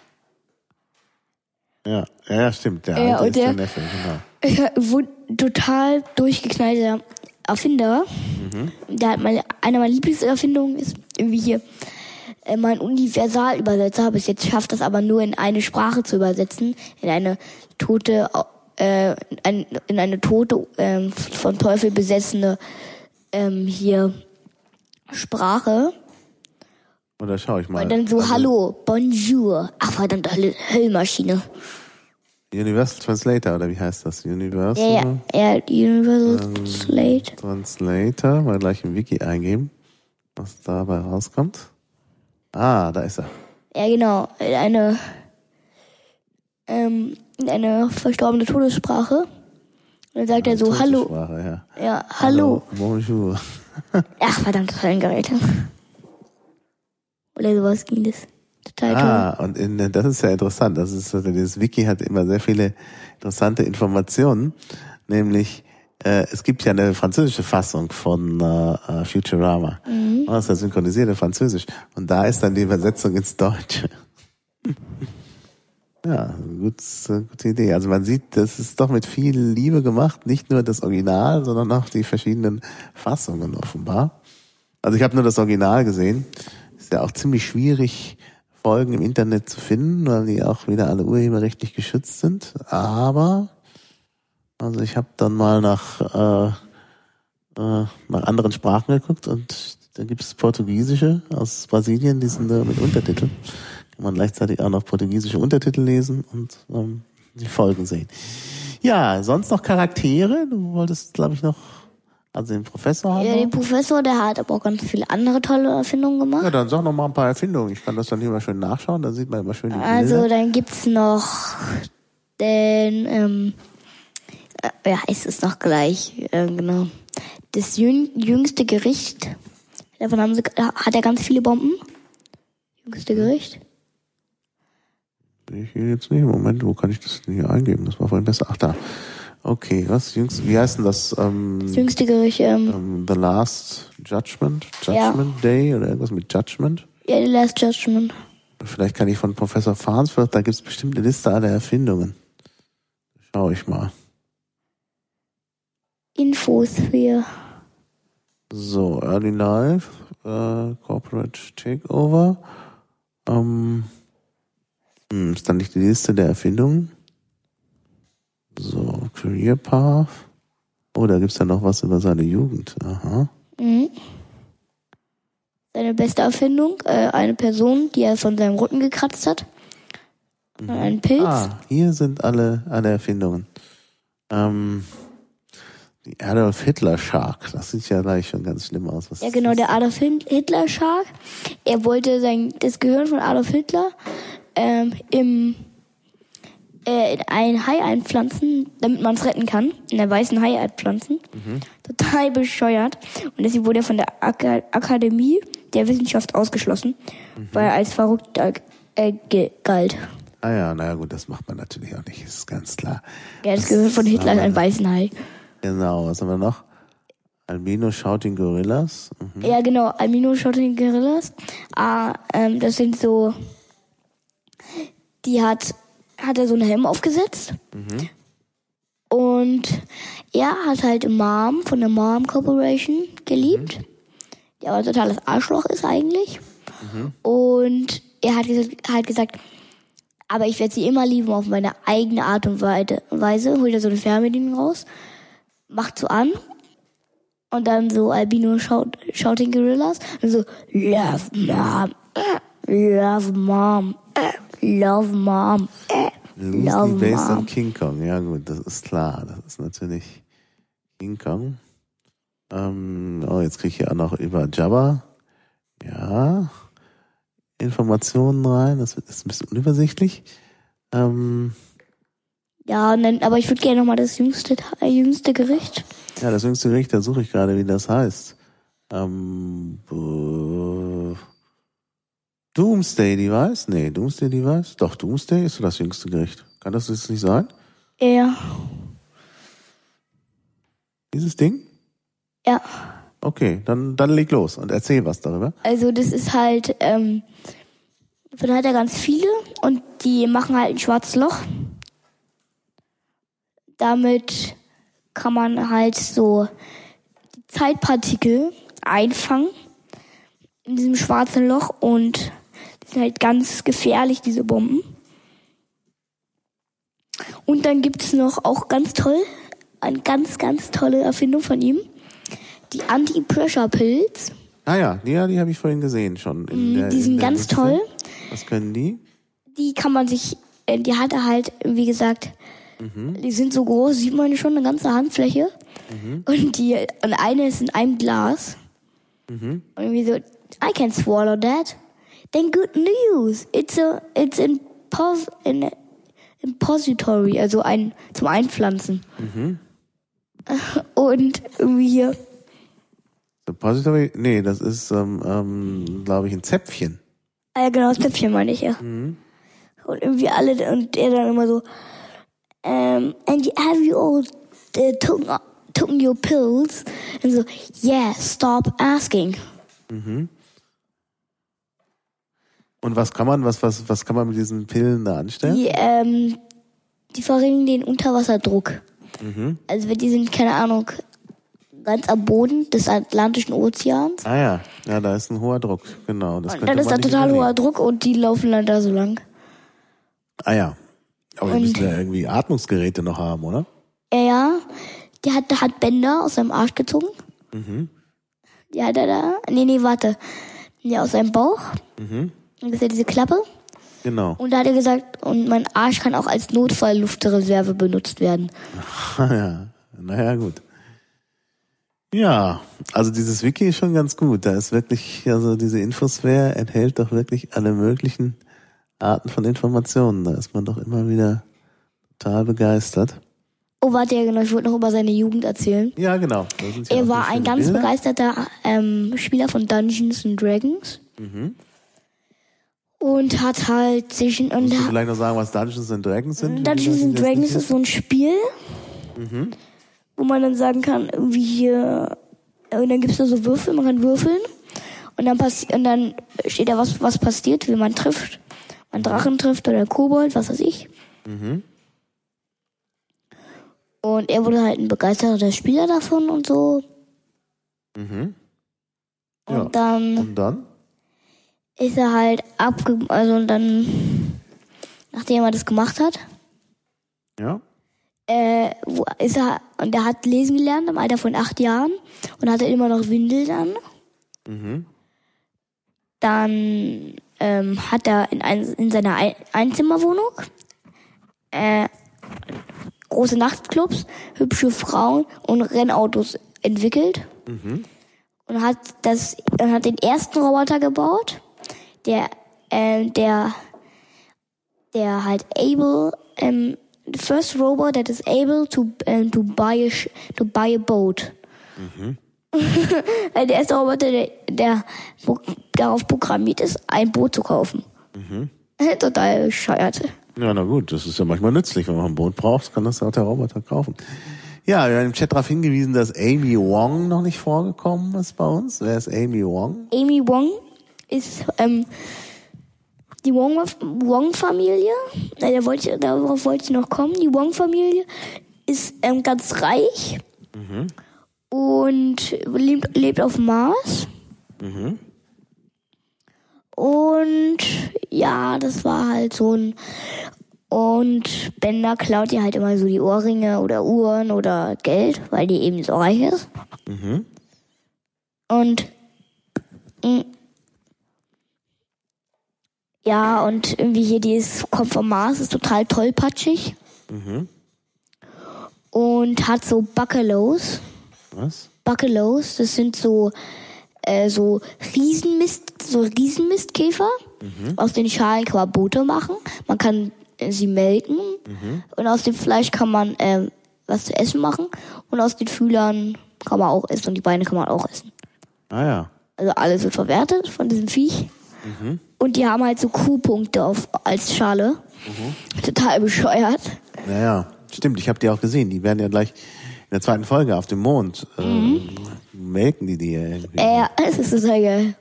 Ja, ja, stimmt. Der ja, ist der, der Neffe, genau. Ja, total durchgeknallter Erfinder. Mhm. Der hat meine, eine meiner Lieblingserfindungen ist irgendwie hier äh, mein Universalübersetzer habe ich jetzt schafft das aber nur in eine Sprache zu übersetzen, in eine tote, äh, ein, in eine tote äh, von Teufel besessene ähm, hier Sprache. Und da schaue ich mal. Und dann so also, Hallo, Bonjour. Ach verdammt, Höllmaschine. Universal Translator, oder wie heißt das? Universal? Ja, ja, ja Universal Translator. Translator, mal gleich im Wiki eingeben, was dabei rauskommt. Ah, da ist er. Ja, genau. Eine, ähm, eine verstorbene Todessprache. Und dann sagt eine er so, hallo. Ja, ja hallo. hallo. Bonjour. Ach, verdammt, das war ein Gerät. Oder sowas ging das. Total ah, und in, das ist ja interessant. Das ist, also dieses Wiki hat immer sehr viele interessante Informationen. Nämlich, äh, es gibt ja eine französische Fassung von äh, Futurama. Mhm. Das ist ja synchronisierte Französisch. Und da ist dann die Übersetzung ins Deutsche. ja, gut, gute Idee. Also man sieht, das ist doch mit viel Liebe gemacht. Nicht nur das Original, sondern auch die verschiedenen Fassungen offenbar. Also ich habe nur das Original gesehen. Ja auch ziemlich schwierig Folgen im Internet zu finden, weil die auch wieder alle urheberrechtlich geschützt sind. Aber also ich habe dann mal nach, äh, äh, nach anderen Sprachen geguckt und da gibt es Portugiesische aus Brasilien, die sind da mit Untertiteln. Kann man gleichzeitig auch noch portugiesische Untertitel lesen und ähm, die Folgen sehen. Ja, sonst noch Charaktere? Du wolltest, glaube ich, noch Also den Professor haben Ja, wir. den Professor, der hat aber auch ganz viele andere tolle Erfindungen gemacht. Ja, dann sag noch mal ein paar Erfindungen. Ich kann das dann hier mal schön nachschauen. Da sieht man immer schön die Also Bilder. dann gibt's noch den, ähm, äh, ja, heißt es noch gleich, äh, genau. Das jüng, jüngste Gericht. Davon haben sie, hat er ganz viele Bomben. Jüngste Gericht. Ich gehe jetzt nicht. Moment, wo kann ich das denn hier eingeben? Das war vorhin besser. Ach da. Okay, was jüngst? Wie heißt denn das? Ähm, Das jüngste Gericht, ähm, ähm, The Last Judgment? Ja. Judgment Day oder irgendwas mit Judgment? ja, The Last Judgment. Vielleicht kann ich von Professor Farnsworth, da gibt's bestimmt eine Liste aller Erfindungen. Schau ich mal. Infosphere. So, Early Life, äh, Corporate Takeover. Ähm, hm, ist dann nicht die Liste der Erfindungen? So, Career Path. Oh, da gibt's ja noch was über seine Jugend. Aha. Mhm. Seine beste Erfindung, äh, eine Person, die er von seinem Rücken gekratzt hat. Ein Pilz. Ah, hier sind alle, alle Erfindungen. Ähm, die Adolf Hitler Shark. Das sieht ja gleich schon ganz schlimm aus. Was Ja, genau, der Adolf Hitler Shark. Er wollte sein, das Gehirn von Adolf Hitler ähm, im, äh, in ein Hai einpflanzen, damit man es retten kann. In der weißen Hai einpflanzen. Total bescheuert. Und deswegen wurde er von der Aka Akademie der Wissenschaft ausgeschlossen, weil er als verrückt äh, galt. Ah ja, naja gut, das macht man natürlich auch nicht, ist ganz klar. Ja, das Gehirn von Hitler ist ein weißen Hai. Genau, was haben wir noch? Albino Shouting Gorillas. Mhm. Ja, genau, Almino Shotting Gorillas. Ah, ähm, das sind so, die hat, hat er so einen Helm aufgesetzt. Und er hat halt Mom von der Mom Corporation geliebt. Der aber totales Arschloch ist eigentlich. Und er hat hat gesagt, aber ich werde sie immer lieben auf meine eigene Art und Weise. Holt er so eine Fernbedienung raus, macht so an und dann so Albino Shout, Shouting Gorillas und so Love Mom, Love Mom, Love Mom, äh, Loosely Love based on Mom. King Kong. Ja gut, das ist klar. Das ist natürlich King Kong. Ähm, oh, jetzt kriege ich hier auch noch über Jabba. Ja. Informationen rein. Das ist ein bisschen unübersichtlich. Ähm, Ja, dann, aber ich würde gerne nochmal das jüngste, äh, jüngste Gericht. ja, das jüngste Gericht, da suche ich gerade, wie das heißt. Ähm, äh, Doomsday Device? Nee, Doomsday Device? Doch, Doomsday ist so das jüngste Gericht. Kann das jetzt nicht sein? Ja, Dieses Ding? ja. Okay, dann, dann leg los und erzähl was darüber. Also das ist halt, ähm, davon hat er ganz viele und die machen halt ein schwarzes Loch. Damit kann man halt so die Zeitpartikel einfangen in diesem schwarzen Loch und sind halt ganz gefährlich, diese Bomben. Und dann gibt's noch auch ganz toll, eine ganz, ganz tolle Erfindung von ihm, die Anti-Pressure-Pills. Ah ja, die, die habe ich vorhin gesehen schon. In der, Mm, die in sind ganz Liste. toll. Was können die? die kann man sich, äh, die hat er halt, wie gesagt, die sind so groß, sieht man schon, eine ganze Handfläche. Und die, und eine ist in einem Glas. Und irgendwie so, I can swallow that. Then good news. It's a, it's in, pos, in impository, also ein, zum Einpflanzen. Und irgendwie hier, Suppository? Nee, das ist, ähm, ähm, glaube ich, ein Zäpfchen. ah ja genau, das Töpfchen meine ich ja. Und irgendwie alle, und er dann immer so, um, and have you all uh, taken, taken your pills? Und so, yeah, stop asking. Und was kann man, was, was, was kann man mit diesen Pillen da anstellen? Die, ähm, die verringern den Unterwasserdruck. Also wenn die sind, keine Ahnung, ganz am Boden des Atlantischen Ozeans. Ah ja, ja, da ist ein hoher Druck, genau. Das Und dann ist da total hoher überleben. Druck und die laufen dann da so lang. Ah ja. Aber die müssen ja irgendwie Atmungsgeräte noch haben, oder? Ja, ja. Die hat, der hat Bänder aus seinem Arsch gezogen. Die hat er da. Nee, nee, warte. Ja, aus seinem Bauch. Und das ist ja diese Klappe. Genau. Und da hat er gesagt, und mein Arsch kann auch als Notfallluftreserve benutzt werden. Ja, naja, gut. Ja, also dieses Wiki ist schon ganz gut. Da ist wirklich, also diese Infosphere enthält doch wirklich alle möglichen Arten von Informationen. Da ist man doch immer wieder total begeistert. Oh, warte, ja, genau, ich wollte noch über seine Jugend erzählen. Ja, genau. Ja Er war ein ganz Bilder. begeisterter ähm, Spieler von Dungeons and Dragons. Und hat halt sich und Musst du vielleicht noch sagen, was Dungeons and Dragons sind? Dungeons and Dragons ist so ein Spiel, wo man dann sagen kann, irgendwie hier, und dann gibt's da so Würfel, man kann würfeln und dann passi und dann steht da was, was passiert, wie man trifft. Man Drachen trifft oder Kobold, was weiß ich. Und er wurde halt ein begeisterter Spieler davon und so. Mhm. Und Ja. dann Und dann? Ist er halt abge... Also und dann, nachdem er das gemacht hat, Ja. äh, wo ist er, und er hat lesen gelernt im Alter von acht Jahren und hatte immer noch Windeln an. Mhm. Dann ähm, hat er in, ein, in seiner ein Einzimmerwohnung äh, große Nachtclubs, hübsche Frauen und Rennautos entwickelt und hat das und hat den ersten Roboter gebaut, der äh, der der halt able ähm, the first robot that is able to ähm, to buy a sh- to buy a boat. Weil der erste Roboter, der, der darauf programmiert ist, ein Boot zu kaufen. Total bescheuert. Ja, na gut, das ist ja manchmal nützlich. Wenn man ein Boot braucht, kann das auch der Roboter kaufen. Ja, wir haben im Chat darauf hingewiesen, dass Amy Wong noch nicht vorgekommen ist bei uns. Wer ist Amy Wong? Amy Wong ist ähm, die Wong- Wong-Familie. Äh, da wollte darauf wollte ich noch kommen. Die Wong-Familie ist ähm, ganz reich und lebt, lebt auf Mars. Und ja, das war halt so ein. Und Bender klaut ihr halt immer so die Ohrringe oder Uhren oder Geld, weil die eben so reich ist. Und mm, ja, und irgendwie hier dieses kommt vom Mars, ist total tollpatschig. Und hat so Buckelows. Was? Buckelows, das sind so, äh, so Riesenmist, so Riesenmistkäfer. Aus den Schalen kann man Boote machen. Man kann äh, sie melken. Und aus dem Fleisch kann man äh, was zu essen machen. Und aus den Fühlern kann man auch essen. Und die Beine kann man auch essen. Ah ja. Also alles wird verwertet von diesem Viech. Und die haben halt so Q-Punkte auf, als Schale. Total bescheuert. Naja, stimmt, ich habe die auch gesehen. Die werden ja gleich in der zweiten Folge auf dem Mond. Ähm, melken die die ja irgendwie. Äh, es ist total geil.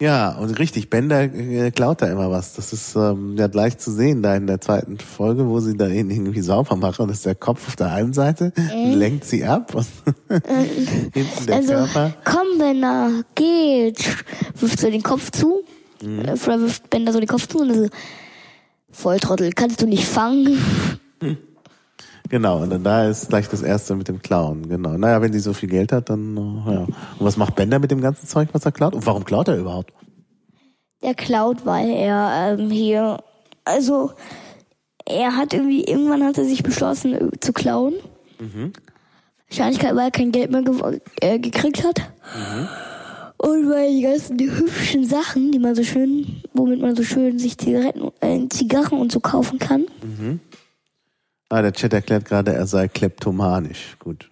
Ja, und richtig, Bender äh, klaut da immer was. Das ist ähm, ja gleich zu sehen da in der zweiten Folge, wo sie da ihn irgendwie sauber machen. Das ist der Kopf auf der einen Seite, lenkt sie ab und hinten der also, Körper. komm, Bender, geht. Wirft so den Kopf zu. Äh, Oder wirft Bender so den Kopf zu und so, Volltrottel, kannst du nicht fangen? Genau, und dann da ist gleich das erste mit dem Klauen. Genau. Naja, wenn die so viel Geld hat, dann äh, ja. Und was macht Bender mit dem ganzen Zeug, was er klaut? Und warum klaut er überhaupt? Der klaut, weil er ähm, hier, also er hat irgendwie, irgendwann hat er sich beschlossen äh, zu klauen. Wahrscheinlich, weil er kein Geld mehr ge äh, gekriegt hat. Und weil die ganzen hübschen Sachen, die man so schön, womit man so schön sich Zigaretten, äh, Zigarren und so kaufen kann. Ah, der Chat erklärt gerade, er sei kleptomanisch. Gut.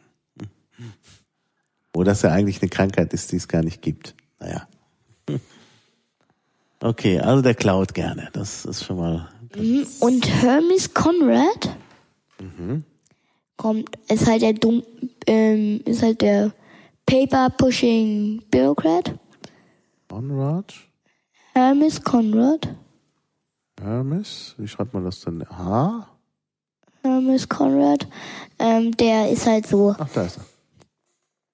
Oder dass er eigentlich eine Krankheit ist, die es gar nicht gibt. Naja. Okay, also der klaut gerne. Das ist schon mal. Und Hermes Conrad kommt, ist halt der dumm, ähm, ist halt der Paper Pushing Bureaucrat. Conrad? Hermes Conrad. Hermes? Wie schreibt man das denn? H? Hermes Conrad. Ähm, der ist halt so, Ach, da ist er.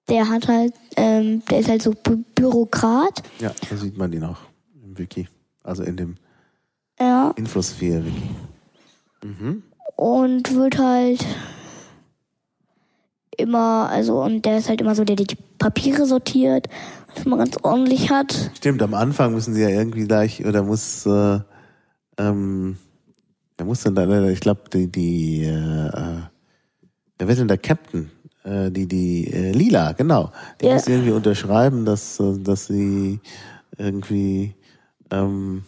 der hat halt, ähm, der ist halt so Bü Bürokrat. Ja, da sieht man ihn auch im Wiki. Also in dem Ja. Infosphere-Wiki. Und wird halt immer, also, und der ist halt immer so, der die Papiere sortiert, was man ganz ordentlich hat. Stimmt, am Anfang müssen sie ja irgendwie gleich, oder muss, äh, ähm, der muss dann da, ich glaube, die, die, äh, äh, wer wird denn der Captain? äh, die, die äh, Lila, genau. Die Ja. muss irgendwie unterschreiben, dass, äh, dass sie irgendwie ähm,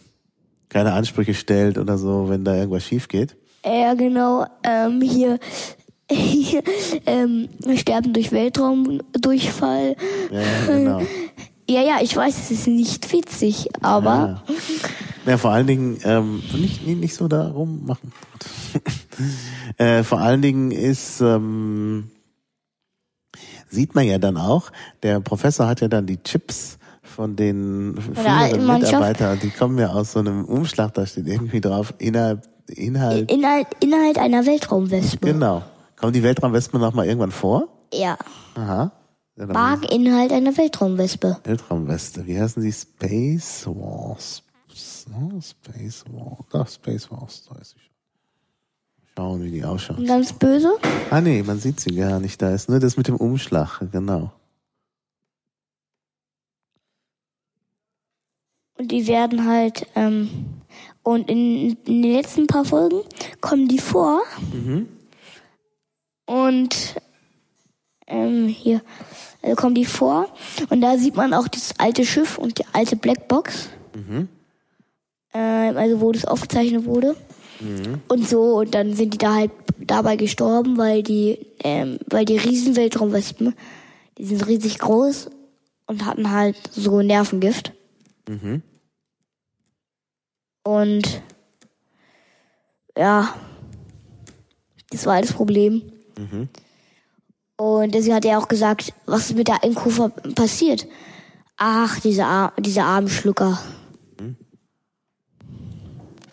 keine Ansprüche stellt oder so, wenn da irgendwas schief geht. Ja, genau. Ähm, hier, hier ähm, Sterben durch Weltraumdurchfall. Ja, genau. Ja, ja, ich weiß, es ist nicht witzig, aber Ja. Ja, vor allen Dingen, ähm, nicht, nicht, so darum machen. äh, vor allen Dingen ist, ähm, sieht man ja dann auch, der Professor hat ja dann die Chips von den früheren. Mitarbeitern, die kommen ja aus so einem Umschlag, da steht irgendwie drauf, Inhalt, Inhalt, Inhalt, Inhalt einer Weltraumwespe. genau. Kommen die Weltraumwespen noch mal irgendwann vor? Ja. Aha. Mageninhalt einer Weltraumwespe. Weltraumweste. Wie heißen die? Space Wars. Oh, Space Wars. Doch, Space Wars. Da ist sie schon. Schauen, wie die ausschaut. Und ganz böse. Ah, nee, man sieht sie gar nicht. Da ist nur das mit dem Umschlag. Genau. Und die werden halt, ähm, und in, in den letzten paar Folgen kommen die vor. Und ähm, hier also kommen die vor. Und da sieht man auch das alte Schiff und die alte Blackbox. Ähm, also wo das aufgezeichnet wurde. Und so, und dann sind die da halt dabei gestorben, weil die, ähm, weil die Riesenweltraumwespen, die sind riesig groß und hatten halt so Nervengift. Und ja, das war das Problem. Und sie hat ja auch gesagt, was ist mit der Einkufer passiert? Ach, diese, Ar diese armen Schlucker.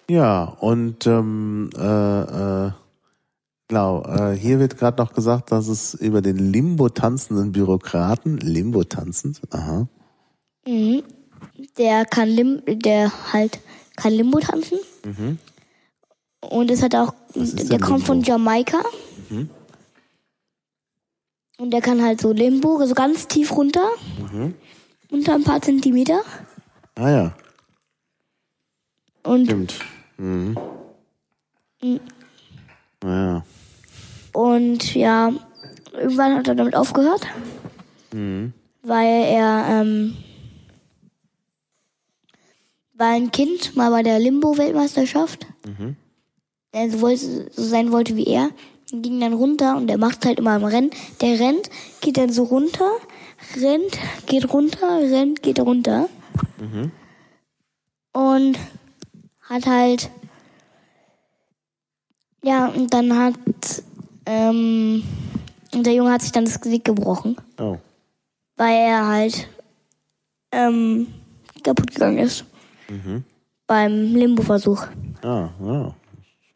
Ja, und ähm, äh, äh, genau, äh, hier wird gerade noch gesagt, dass es über den Limbo tanzenden Bürokraten, Limbo tanzend, aha, Mhm. Der kann Lim der halt kann Limbo tanzen. Und es hat auch, der kommt von Limbo? Jamaika. Und der kann halt so Limbo, so ganz tief runter. Unter ein paar Zentimeter. ah ja, Und, stimmt. Mhm. Naja, und ja, irgendwann hat er damit aufgehört. Weil er, ähm, war ein Kind mal bei der Limbo-Weltmeisterschaft. Der so, wollte, so sein wollte wie er. Und ging dann runter und der macht halt immer im Rennen. Der rennt, geht dann so runter, rennt, geht runter, rennt, geht runter. Und hat halt, ja, und dann hat, ähm, und der Junge hat sich dann das Gesicht gebrochen, oh, weil er halt, ähm, kaputt gegangen ist. Beim Limbo-Versuch. ah, ja,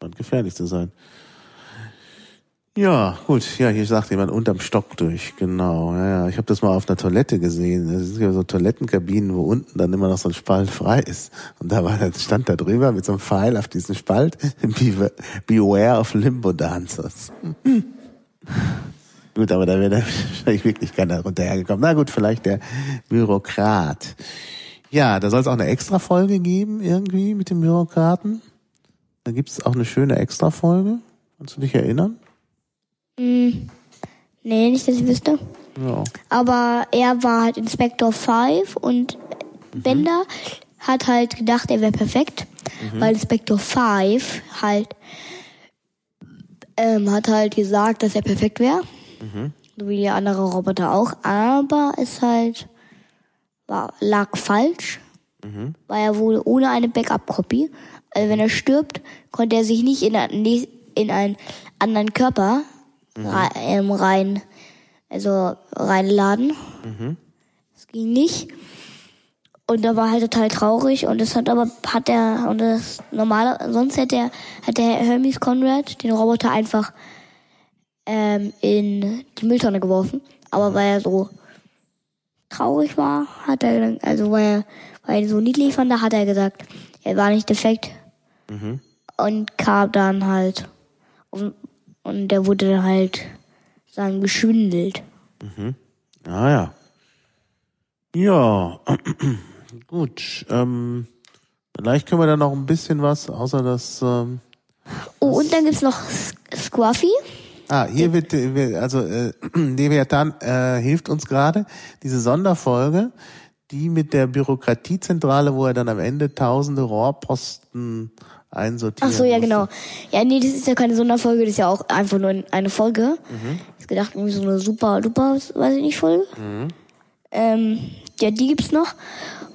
scheint gefährlich zu sein. Ja, gut, ja, hier sagt jemand unterm Stock durch, genau. Ja, ja. ich habe das mal auf einer Toilette gesehen. Es sind ja so Toilettenkabinen, wo unten dann immer noch so ein Spalt frei ist. Und da war, stand da drüber mit so einem Pfeil auf diesen Spalt. Be- Beware of Limbo Dancers. Gut, aber da wäre wahrscheinlich wirklich keiner runterhergekommen. Na gut, vielleicht der Bürokrat. Ja, da soll es auch eine Extra-Folge geben, irgendwie mit dem Bürokraten. Da gibt es auch eine schöne Extra-Folge. Kannst du dich erinnern? Hm, nee, nicht, dass ich wüsste. Ja. Aber er war halt Inspector 5 und Bender hat halt gedacht, er wäre perfekt, weil Inspector 5 halt ähm, hat halt gesagt, dass er perfekt wäre. So wie die andere Roboter auch. Aber es halt war, lag falsch, weil er wurde ohne eine Backup-Copy. Also wenn er stirbt, konnte er sich nicht in, ein- in einen anderen Körper rei- ähm, rein, also reinladen. Das ging nicht. Und da war halt total traurig und das hat aber hat er und das normale sonst hätte er hat der Hermes Conrad den Roboter einfach ähm, in die Mülltonne geworfen, aber weil er so traurig war, hat er dann- also weil er weil er so niedlich fand, da hat er gesagt, er war nicht defekt. Und kam dann halt und, und der wurde dann halt sagen geschwindelt. Ah ja. Ja. Gut. Ähm, vielleicht können wir da noch ein bisschen was, außer das. Ähm, Oh, und dann gibt's noch S- Scruffy. Ah, hier wird, äh, also äh, Leviathan äh, hilft uns gerade, diese Sonderfolge, die mit der Bürokratiezentrale, wo er dann am Ende tausende Rohrposten einsortiert. Ach so, ja, genau. Ja, nee, das ist ja keine Sonderfolge, das ist ja auch einfach nur eine Folge. Mhm. Ich gedacht, irgendwie so eine super, super, weiß ich nicht, Folge. Mhm. Ähm, ja, die gibt's noch,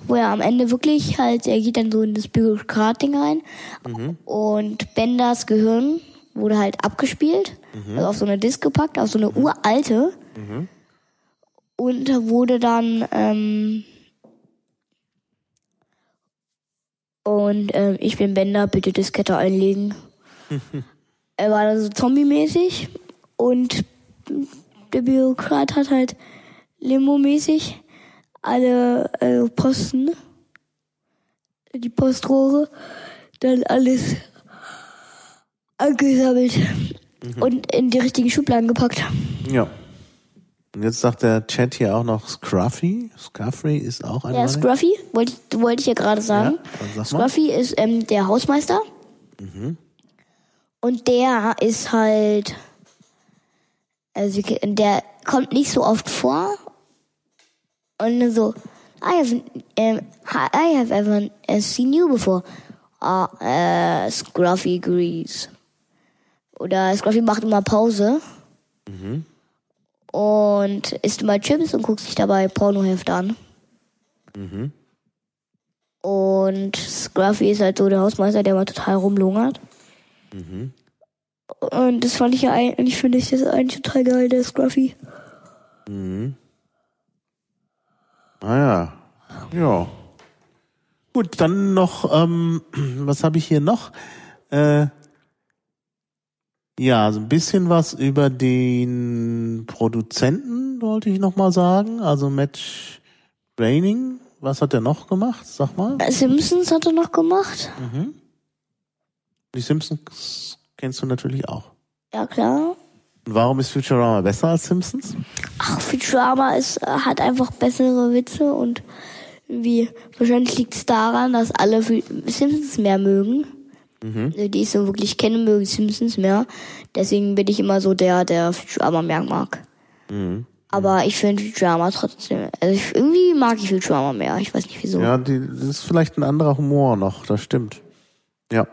wo er am Ende wirklich halt, er geht dann so in das Bürokrat-Ding rein mhm. und Benders Gehirn wurde halt abgespielt, mhm. also auf so eine Disk gepackt, auf so eine uralte mhm. und wurde dann ähm, und ähm, ich bin Bender, bitte Diskette einlegen. er war dann so zombie-mäßig und der Bürokrat hat halt Limo-mäßig alle äh, Posten, die Postrohre, dann alles angesammelt mhm. und in die richtigen Schubladen gepackt. Ja. Und jetzt sagt der Chat hier auch noch Scruffy. Scruffy ist auch ein Ja, Scruffy, wollte ich, wollte ich ja gerade sagen. Ja, Scruffy ist ähm, der Hausmeister. Mhm. Und der ist halt, also der kommt nicht so oft vor. Und so, I have, um, I have ever seen you before. Uh, uh, Scruffy agrees. Oder Scruffy macht immer Pause. Mhm. Und isst immer Chips und guckt sich dabei Pornohefte an. Mhm. Und Scruffy ist halt so der Hausmeister, der mal total rumlungert. Mhm. Und das fand ich ja eigentlich, finde ich das eigentlich total geil, der Scruffy. Mhm. Ah ja. Ja. Gut, dann noch, ähm, was habe ich hier noch? Äh, ja, so ein bisschen was über den Produzenten wollte ich noch mal sagen. Also Match Training. Was hat er noch gemacht? Sag mal. Simpsons hat er noch gemacht. Mhm. Die Simpsons kennst du natürlich auch. Ja, klar. Und warum ist Futurama besser als Simpsons? Ach, Futurama ist, hat einfach bessere Witze und wie wahrscheinlich liegt es daran, dass alle Simpsons mehr mögen. Mhm. Also die ich so wirklich kenne, mögen Simpsons mehr. Deswegen bin ich immer so der, der Futurama mehr mag. Mhm. Aber ich finde Futurama trotzdem, also ich, irgendwie mag ich Futurama mehr. Ich weiß nicht wieso. Ja, die, das ist vielleicht ein anderer Humor noch, das stimmt. Ja.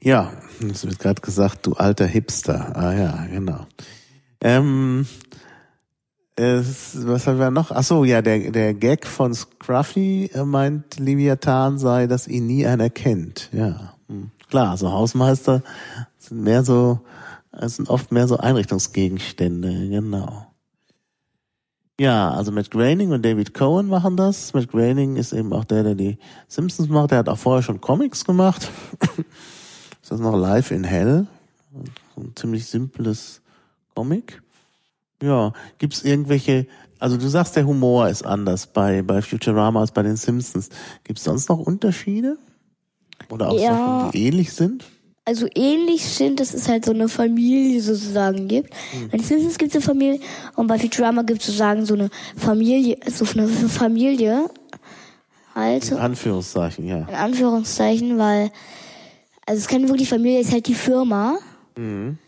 Ja, es wird gerade gesagt, du alter Hipster. Ah ja, genau. Ähm, es, was haben wir noch? Ach so, ja, der, der Gag von Scruffy meint, Leviathan sei, dass ihn nie einer kennt. Ja, hm. klar, so Hausmeister sind mehr so, sind oft mehr so Einrichtungsgegenstände, genau. Ja, also Matt Groening und David Cohen machen das. Matt Groening ist eben auch der, der die Simpsons macht. Der hat auch vorher schon Comics gemacht. ist das noch Live in Hell? Ein ziemlich simples Comic. Ja, gibt's irgendwelche, also du sagst, der Humor ist anders bei, bei Futurama als bei den Simpsons. Gibt's sonst noch Unterschiede? Oder auch ja. Sachen, die ähnlich sind? Also ähnlich sind, dass es halt so eine Familie sozusagen gibt. Hm. Bei Simpsons gibt es eine Familie und bei Futurama gibt es sozusagen so eine Familie, so eine Familie halt. In Anführungszeichen, ja. In Anführungszeichen, weil, also es ist keine wirklich Familie, es ist halt die Firma. Mhm.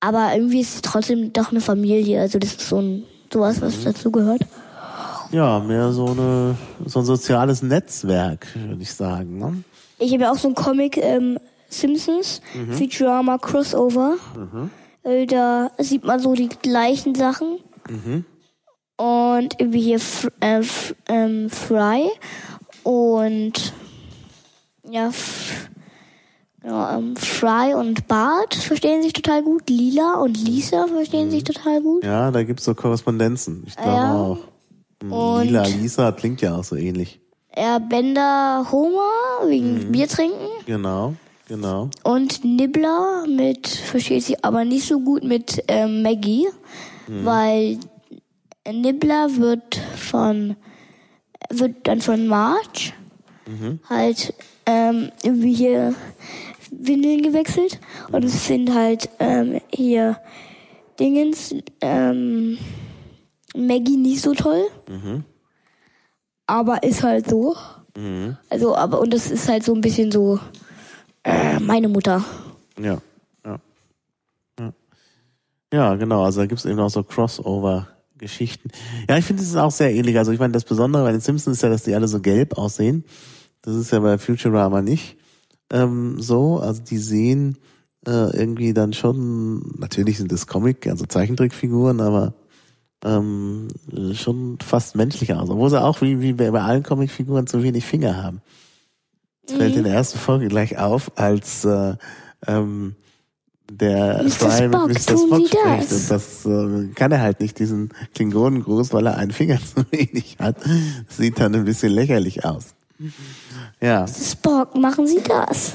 Aber irgendwie ist es trotzdem doch eine Familie. Also das ist so ein sowas, was mhm. dazu gehört. Ja, mehr so eine so ein soziales Netzwerk, würde ich sagen. Ne? Ich habe ja auch so ein Comic ähm, Simpsons mhm. Futurama Crossover. Mhm. Äh, da sieht man so die gleichen Sachen. Mhm. Und irgendwie hier äh, ähm, Fry und ja, ja, ähm, Fry und Bart verstehen sich total gut. Lila und Lisa verstehen mhm. sich total gut. Ja, da gibt's so Korrespondenzen. Ich glaube ja. auch. Mhm. Und Lila, Lisa klingt ja auch so ähnlich. Ja, Bender Homer wegen mhm. Bier trinken. Genau, genau. Und Nibbler mit, versteht sich aber nicht so gut mit ähm, Maggie, mhm. weil Nibbler wird von, wird dann von Marge mhm. halt ähm, irgendwie hier Windeln gewechselt. Und es sind halt ähm, hier Dingens, ähm, Maggie nicht so toll. Mhm. Aber ist halt so. Mhm. Also, aber, und das ist halt so ein bisschen so äh, meine Mutter. Ja, ja. Ja, genau. Also da gibt's eben auch so Crossover-Geschichten. Ja, ich finde es ist auch sehr ähnlich. Also ich meine, das Besondere bei den Simpsons ist ja, dass die alle so gelb aussehen. Das ist ja bei Futurama nicht ähm, so. Also die sehen äh, irgendwie dann schon, natürlich sind das Comic, also Zeichentrickfiguren, aber ähm, schon fast menschlicher aus. Obwohl sie auch wie, wie bei allen Comicfiguren zu wenig Finger haben. Das fällt in der ersten Folge gleich auf, als äh, ähm, der Mr. Fry Spock, mit Mr. Spock spricht. das? Und das äh, kann er halt nicht, diesen Klingonengruß, weil er einen Finger zu wenig hat. Sieht dann ein bisschen lächerlich aus. Ja, Spock, machen Sie das?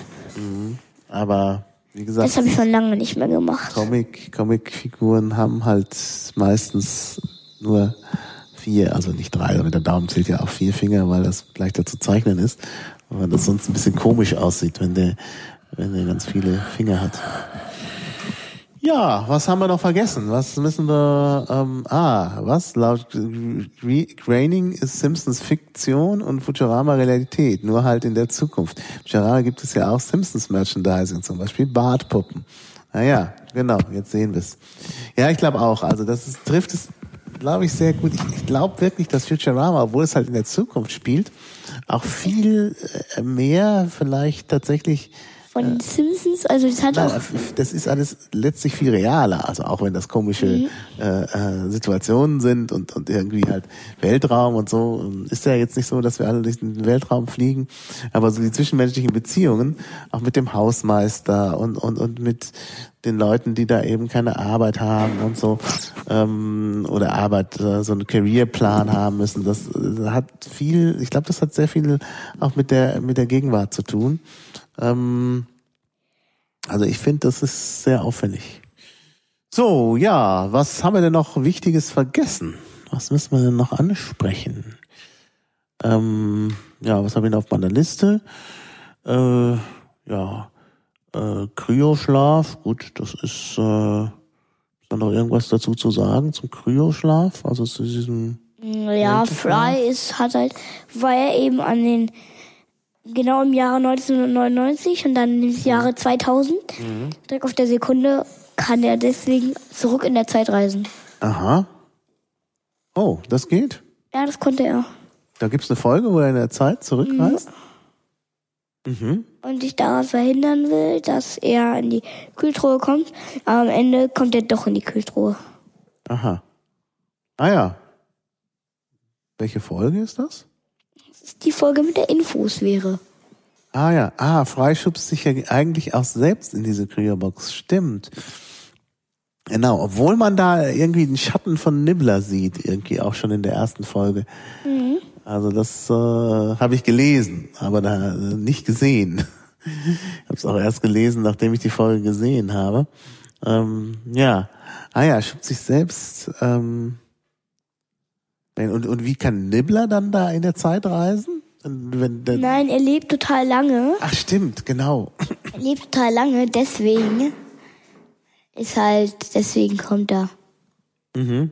aber wie gesagt, Das habe ich schon lange nicht mehr gemacht. Comic, Comicfiguren haben halt meistens nur vier, also nicht drei, aber der Daumen zählt ja auch vier Finger, weil das leichter zu zeichnen ist. Weil das sonst ein bisschen komisch aussieht, wenn der, wenn der ganz viele Finger hat. Ja, was haben wir noch vergessen? Was müssen wir, ähm, ah, was? Laut Gr- Groening ist Simpsons Fiktion und Futurama Realität, nur halt in der Zukunft. Futurama gibt es ja auch Simpsons Merchandising, zum Beispiel Bartpuppen. Naja, genau, jetzt sehen wir es. Ja, ich glaube auch, also das ist, trifft es, glaube ich, sehr gut. Ich, ich glaube wirklich, dass Futurama, obwohl es halt in der Zukunft spielt, auch viel äh, mehr vielleicht tatsächlich Von den Simpsons, also das hat Nein, auch. das ist alles letztlich viel realer. Also auch wenn das komische äh, äh, Situationen sind und, und irgendwie halt Weltraum und so, ist ja jetzt nicht so, dass wir alle durch den Weltraum fliegen. Aber so die zwischenmenschlichen Beziehungen, auch mit dem Hausmeister und, und, und mit den Leuten, die da eben keine Arbeit haben und so, ähm, oder Arbeit, äh, so einen Careerplan haben müssen, das äh, hat viel, ich glaube, das hat sehr viel auch mit der, mit der Gegenwart zu tun. Ähm, also ich finde, das ist sehr auffällig. So, ja, was haben wir denn noch Wichtiges vergessen? Was müssen wir denn noch ansprechen? Ähm, ja, was habe ich denn auf meiner Liste? Äh, ja, äh, Kryoschlaf, gut, das ist, äh, ist da noch irgendwas dazu zu sagen zum Kryoschlaf? Also zu diesem, Ja, Fry ist, hat halt, war er eben an den, genau im Jahre 1999 und dann im Jahre 2000, direkt auf der Sekunde, kann er deswegen zurück in der Zeit reisen. aha. Oh, das geht? Ja, das konnte er. Da gibt's eine Folge, wo er in der Zeit zurückreist? Mhm. Und sich daran verhindern will, dass er in die Kühltruhe kommt. Aber am Ende kommt er doch in die Kühltruhe. Aha. Ah ja. Welche Folge ist das? Die Folge mit der Infosphäre. Ah ja, ah, freischubst sich ja eigentlich auch selbst in diese Kryobox. Stimmt. Genau, obwohl man da irgendwie den Schatten von Nibbler sieht, irgendwie auch schon in der ersten Folge. Also das äh, habe ich gelesen, aber da äh, nicht gesehen. Ich habe es auch erst gelesen, nachdem ich die Folge gesehen habe. Ähm, ja, ah ja, schubst sich selbst. Ähm, und, und wie kann Nibbler dann da in der Zeit reisen? Wenn, der, Nein, er lebt total lange. Ach stimmt, genau. Er lebt total lange, deswegen ist halt, deswegen kommt er. Mhm.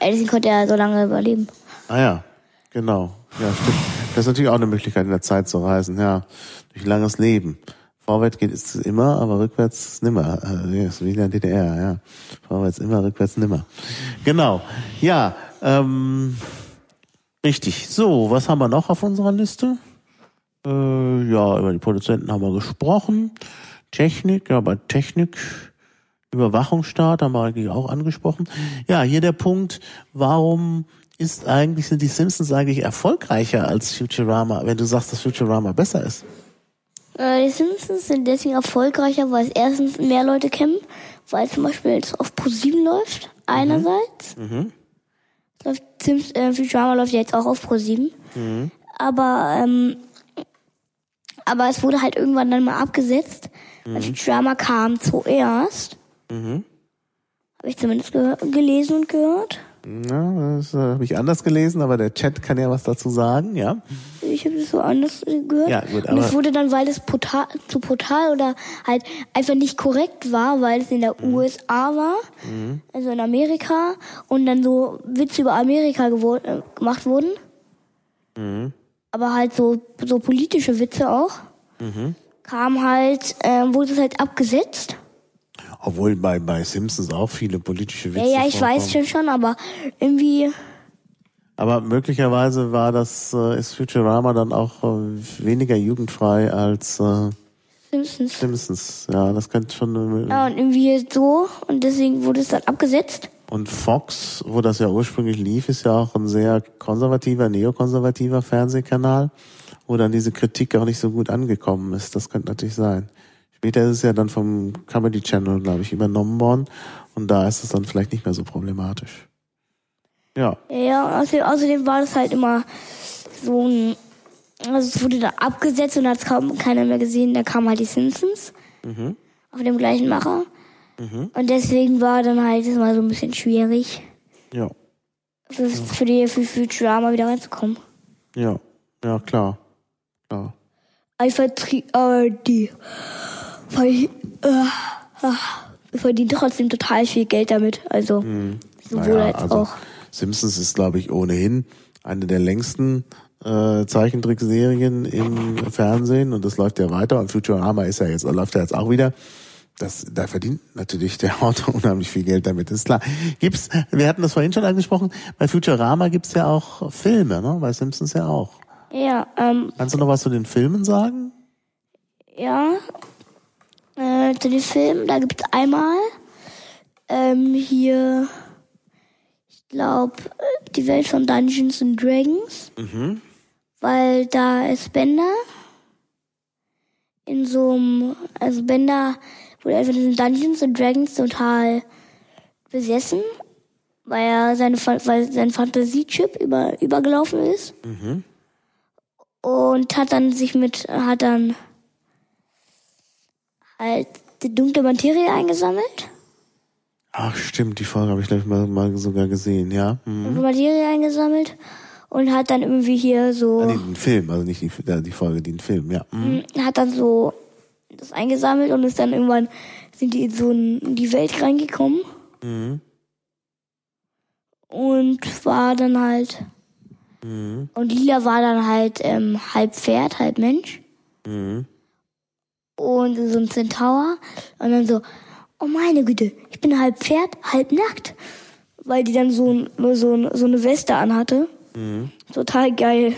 Deswegen konnte er so lange überleben. Ah ja, genau. Ja, stimmt. Das ist natürlich auch eine Möglichkeit, in der Zeit zu reisen, ja. Durch langes Leben. Vorwärts geht es immer, aber rückwärts nimmer. Ist wie in der DDR, ja. Vorwärts immer, rückwärts nimmer. Genau. Ja, ähm, richtig. So, was haben wir noch auf unserer Liste? Äh, ja, über die Produzenten haben wir gesprochen. Technik, ja, bei Technik, Überwachungsstaat haben wir eigentlich auch angesprochen. Ja, hier der Punkt, warum ist eigentlich, sind die Simpsons eigentlich erfolgreicher als Futurama, wenn du sagst, dass Futurama besser ist? Äh, die Simpsons sind deswegen erfolgreicher, weil es erstens mehr Leute kennen, weil zum Beispiel es auf Pro7 läuft, einerseits. Mhm. Läuft Sims, äh, Futurama läuft ja jetzt auch auf Pro7. Aber, ähm, aber es wurde halt irgendwann dann mal abgesetzt, weil Futurama kam zuerst. Mhm. Habe ich zumindest gelesen und gehört. Ja, das äh, habe ich anders gelesen, aber der Chat kann ja was dazu sagen, ja. Ich habe das so anders gehört. Ja, gut, und es aber- wurde dann, weil es brutal, zu brutal oder halt einfach nicht korrekt war, weil es in der Mhm. USA war, also in Amerika, und dann so Witze über Amerika äh, gemacht wurden. Mhm. Aber halt so, so politische Witze auch. Mhm. Kam halt, äh, wurde es halt abgesetzt. Obwohl bei, bei Simpsons auch viele politische Ja, Witze ja, ich weiß vorkommen. schon schon, aber irgendwie, Aber möglicherweise war das, äh, ist Futurama dann auch äh, weniger jugendfrei als äh, Simpsons. Simpsons. Ja, das könnte schon. Äh, Ja, und irgendwie so, und deswegen wurde es dann abgesetzt. Und Fox, wo das ja ursprünglich lief, ist ja auch ein sehr konservativer, neokonservativer Fernsehkanal, wo dann diese Kritik auch nicht so gut angekommen ist. Das könnte natürlich sein. Später ist es ja dann vom Comedy Channel, glaube ich, übernommen worden. Und da ist es dann vielleicht nicht mehr so problematisch. Ja. Ja, und außerdem, war das halt immer so ein, also es wurde dann abgesetzt und hat es kaum keiner mehr gesehen, da kamen halt die Simpsons auf dem gleichen Macher. Und deswegen war dann halt das mal so ein bisschen schwierig, Ja. für, für die für Futurama wieder reinzukommen. Ja. Ja, klar. Klar. Einfach tri- aber die weil, äh, verdienen trotzdem total viel Geld damit. Also sowohl Naja, als also auch. Simpsons ist, glaube ich, ohnehin eine der längsten äh, Zeichentrickserien im Fernsehen und das läuft ja weiter und Futurama ist ja jetzt, läuft ja jetzt auch wieder. Das, da verdient natürlich der Autor unheimlich viel Geld damit, ist klar. Gibt's, wir hatten das vorhin schon angesprochen, bei Futurama gibt's ja auch Filme, ne? Bei Simpsons ja auch. Ja, ähm, Kannst du noch was zu den Filmen sagen? ja. Äh, zu den Filmen, da gibt's einmal ähm, hier, glaube, die Welt von Dungeons and Dragons. Weil da ist Bender in so einem, also Bender wurde einfach in Dungeons and Dragons total besessen, weil er seine, weil sein Fantasiechip über, übergelaufen ist. Und hat dann sich mit, hat dann halt die dunkle Materie eingesammelt. Ach stimmt, die Folge habe ich gleich mal, mal sogar gesehen, ja. Hm. Dunkle Materie eingesammelt und hat dann irgendwie hier so, Ah, nee, den Film, also nicht die, äh, die Folge, den Film, ja. Hm. hat dann so das eingesammelt und ist dann irgendwann, sind die in so in die Welt reingekommen. Und war dann halt, und Lila war dann halt ähm, halb Pferd, halb Mensch. Und so ein Centaur. Und dann so, oh meine Güte, ich bin halb Pferd, halb nackt. Weil die dann so, ein- so, ein- so eine Weste anhatte. Total geil.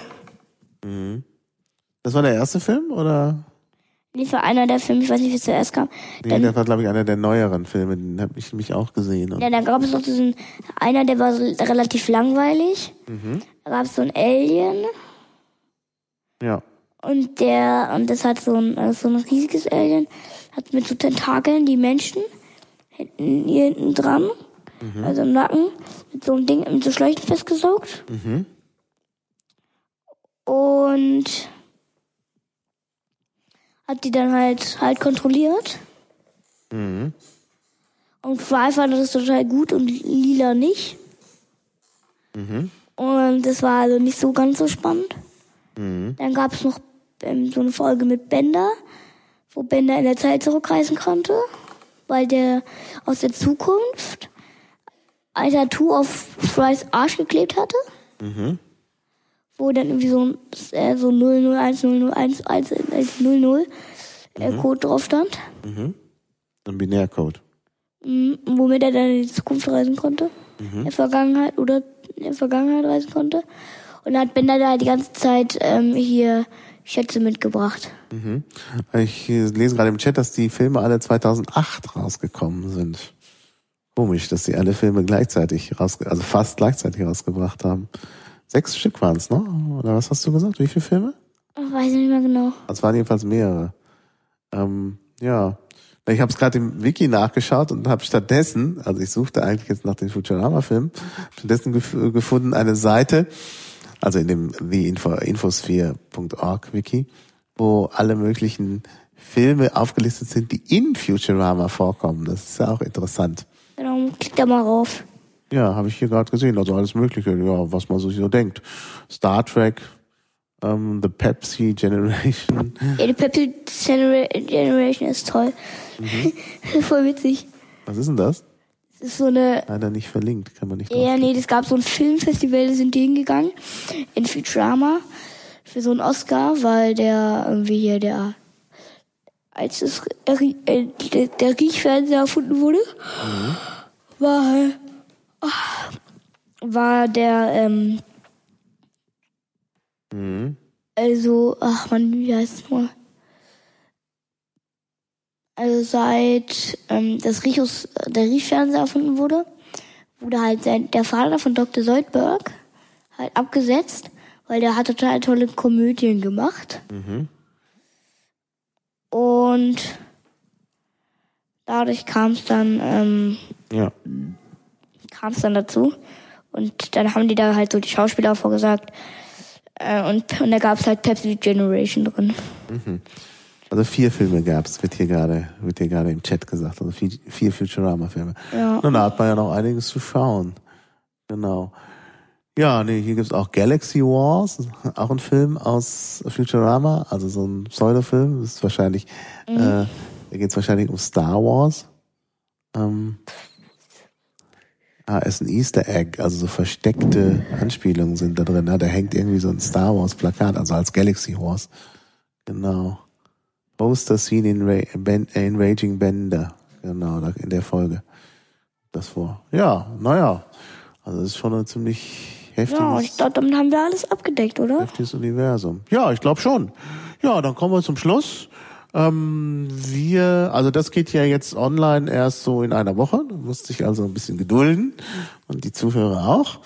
Das war der erste Film oder? Das war einer der Filme, ich weiß nicht, wie es zuerst kam. Nee, Dann, das war, glaube ich, einer der neueren Filme, den habe ich mich auch gesehen. Und ja, dann gab es noch diesen, einer, der war so relativ langweilig. Da gab es so ein Alien. ja. Und der, und das hat so ein, so ein riesiges Alien, hat mit so Tentakeln die Menschen hinten, hier hinten dran, also im Nacken, mit so einem Ding, mit so Schläuchen festgesaugt. Und hat die dann halt, halt kontrolliert. Und war einfach das total gut und lila nicht. Und das war also nicht so ganz so spannend. Dann gab es noch ähm, so eine Folge mit Bender, wo Bender in der Zeit zurückreisen konnte, weil der aus der Zukunft ein Tattoo auf Frys Arsch geklebt hatte. Wo dann irgendwie so äh, so 001 001 1, äh, 00 äh, Code drauf stand, Ein Binärcode. Mhm, womit er dann in die Zukunft reisen konnte, in der Vergangenheit oder in der Vergangenheit reisen konnte. Und dann hat Bender da die ganze Zeit ähm, hier Schätze mitgebracht. Ich äh, lese gerade im Chat, dass die Filme alle 2008 rausgekommen sind. Komisch, dass die alle Filme gleichzeitig raus, also fast gleichzeitig rausgebracht haben. Sechs Stück waren es, ne? Oder was hast du gesagt? Wie viele Filme? Ich weiß nicht mehr genau. Es waren jedenfalls mehrere. Ähm, ja. Ich habe es gerade im Wiki nachgeschaut und habe stattdessen, also ich suchte eigentlich jetzt nach den Futurama-Filmen, stattdessen gef gefunden eine Seite, also in dem theinfosphere.org Wiki, wo alle möglichen Filme aufgelistet sind, die in Futurama vorkommen. Das ist ja auch interessant. Genau, klick da mal rauf. Ja, habe ich hier gerade gesehen. Also alles Mögliche, ja, was man sich so denkt. Star Trek, ähm, The Pepsi Generation. Ja, die Pepsi Genera- Generation ist toll. Voll witzig. Was ist denn das? Das ist so eine, Leider nicht verlinkt, kann man nicht ja, nee, es gab so ein Filmfestival, da sind die hingegangen. In Futurama. Für so einen Oscar, weil der irgendwie hier der als es, äh, der, der Riechfernseher erfunden wurde, war, ah, war der, ähm, Mhm. also, ach man, wie heißt es nur? Also seit ähm, das Riechus, der Riechfernseher erfunden wurde, wurde halt sein, der Vater von Dr. Soldberg halt abgesetzt, weil der hat total tolle Komödien gemacht. Mhm. Und dadurch kam es dann, ähm, Ja. kam es dann dazu. Und dann haben die da halt so die Schauspieler vorgesagt. Äh, und, und da gab es halt Pepsi Generation drin. Also vier Filme gab's, wird hier gerade, wird hier gerade im Chat gesagt. Also vier, vier Futurama-Filme. Ja. Und da hat man ja noch einiges zu schauen. Genau. Ja, nee, hier gibt's auch Galaxy Wars, auch ein Film aus Futurama, also so ein Pseudofilm. Das ist wahrscheinlich, äh, da geht's wahrscheinlich um Star Wars. Ähm, ah, ist ein Easter Egg, also so versteckte Anspielungen sind da drin. Ne? Da hängt irgendwie so ein Star Wars Plakat, also als Galaxy Wars. Genau. Poster Scene in, Ra ben in Raging Bender. Genau, da in der Folge. Das vor. Ja, naja. Also das ist schon ein ziemlich heftiges, Ja, ich glaube, damit haben wir alles abgedeckt, oder? heftiges Universum. Ja, ich glaube schon. Ja, dann kommen wir zum Schluss. Ähm, wir, also das geht ja jetzt online erst so in einer Woche. Du musst dich also ein bisschen gedulden und die Zuhörer auch.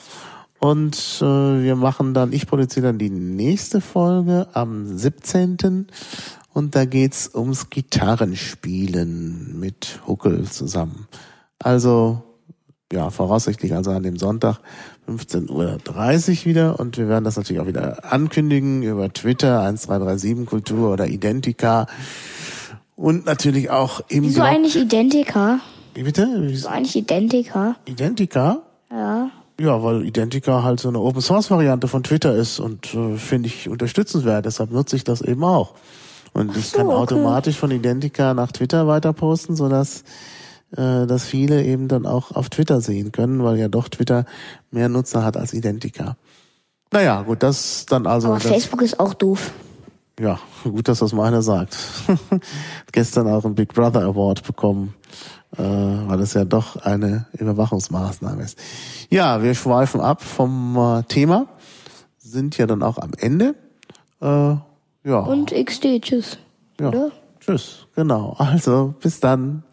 Und äh, wir machen dann, ich produziere dann die nächste Folge am 17. Und da geht's ums Gitarrenspielen mit Huckel zusammen. Also, ja, voraussichtlich also an dem Sonntag 15.30 Uhr wieder. Und wir werden das natürlich auch wieder ankündigen über Twitter, 1337 Kultur oder Identica. Und natürlich auch im Wieso Blog. eigentlich Identica? Wie bitte? Wieso eigentlich Identica? Identica? Ja. Ja, weil Identica halt so eine Open Source Variante von Twitter ist und äh, finde ich unterstützenswert. Deshalb nutze ich das eben auch. Und ich so, kann okay. automatisch von Identica nach Twitter weiter posten, sodass äh, dass viele eben dann auch auf Twitter sehen können, weil ja doch Twitter mehr Nutzer hat als Identica. Naja, gut, das dann also Aber das, Facebook ist auch doof. ja, gut, dass das meiner sagt. Gestern auch einen Big Brother Award bekommen, äh, weil es ja doch eine Überwachungsmaßnahme ist. Ja, wir schweifen ab vom äh, Thema, sind ja dann auch am Ende. Äh, ja, Und XD, tschüss. ja. oder? Tschüss, genau. Also bis dann.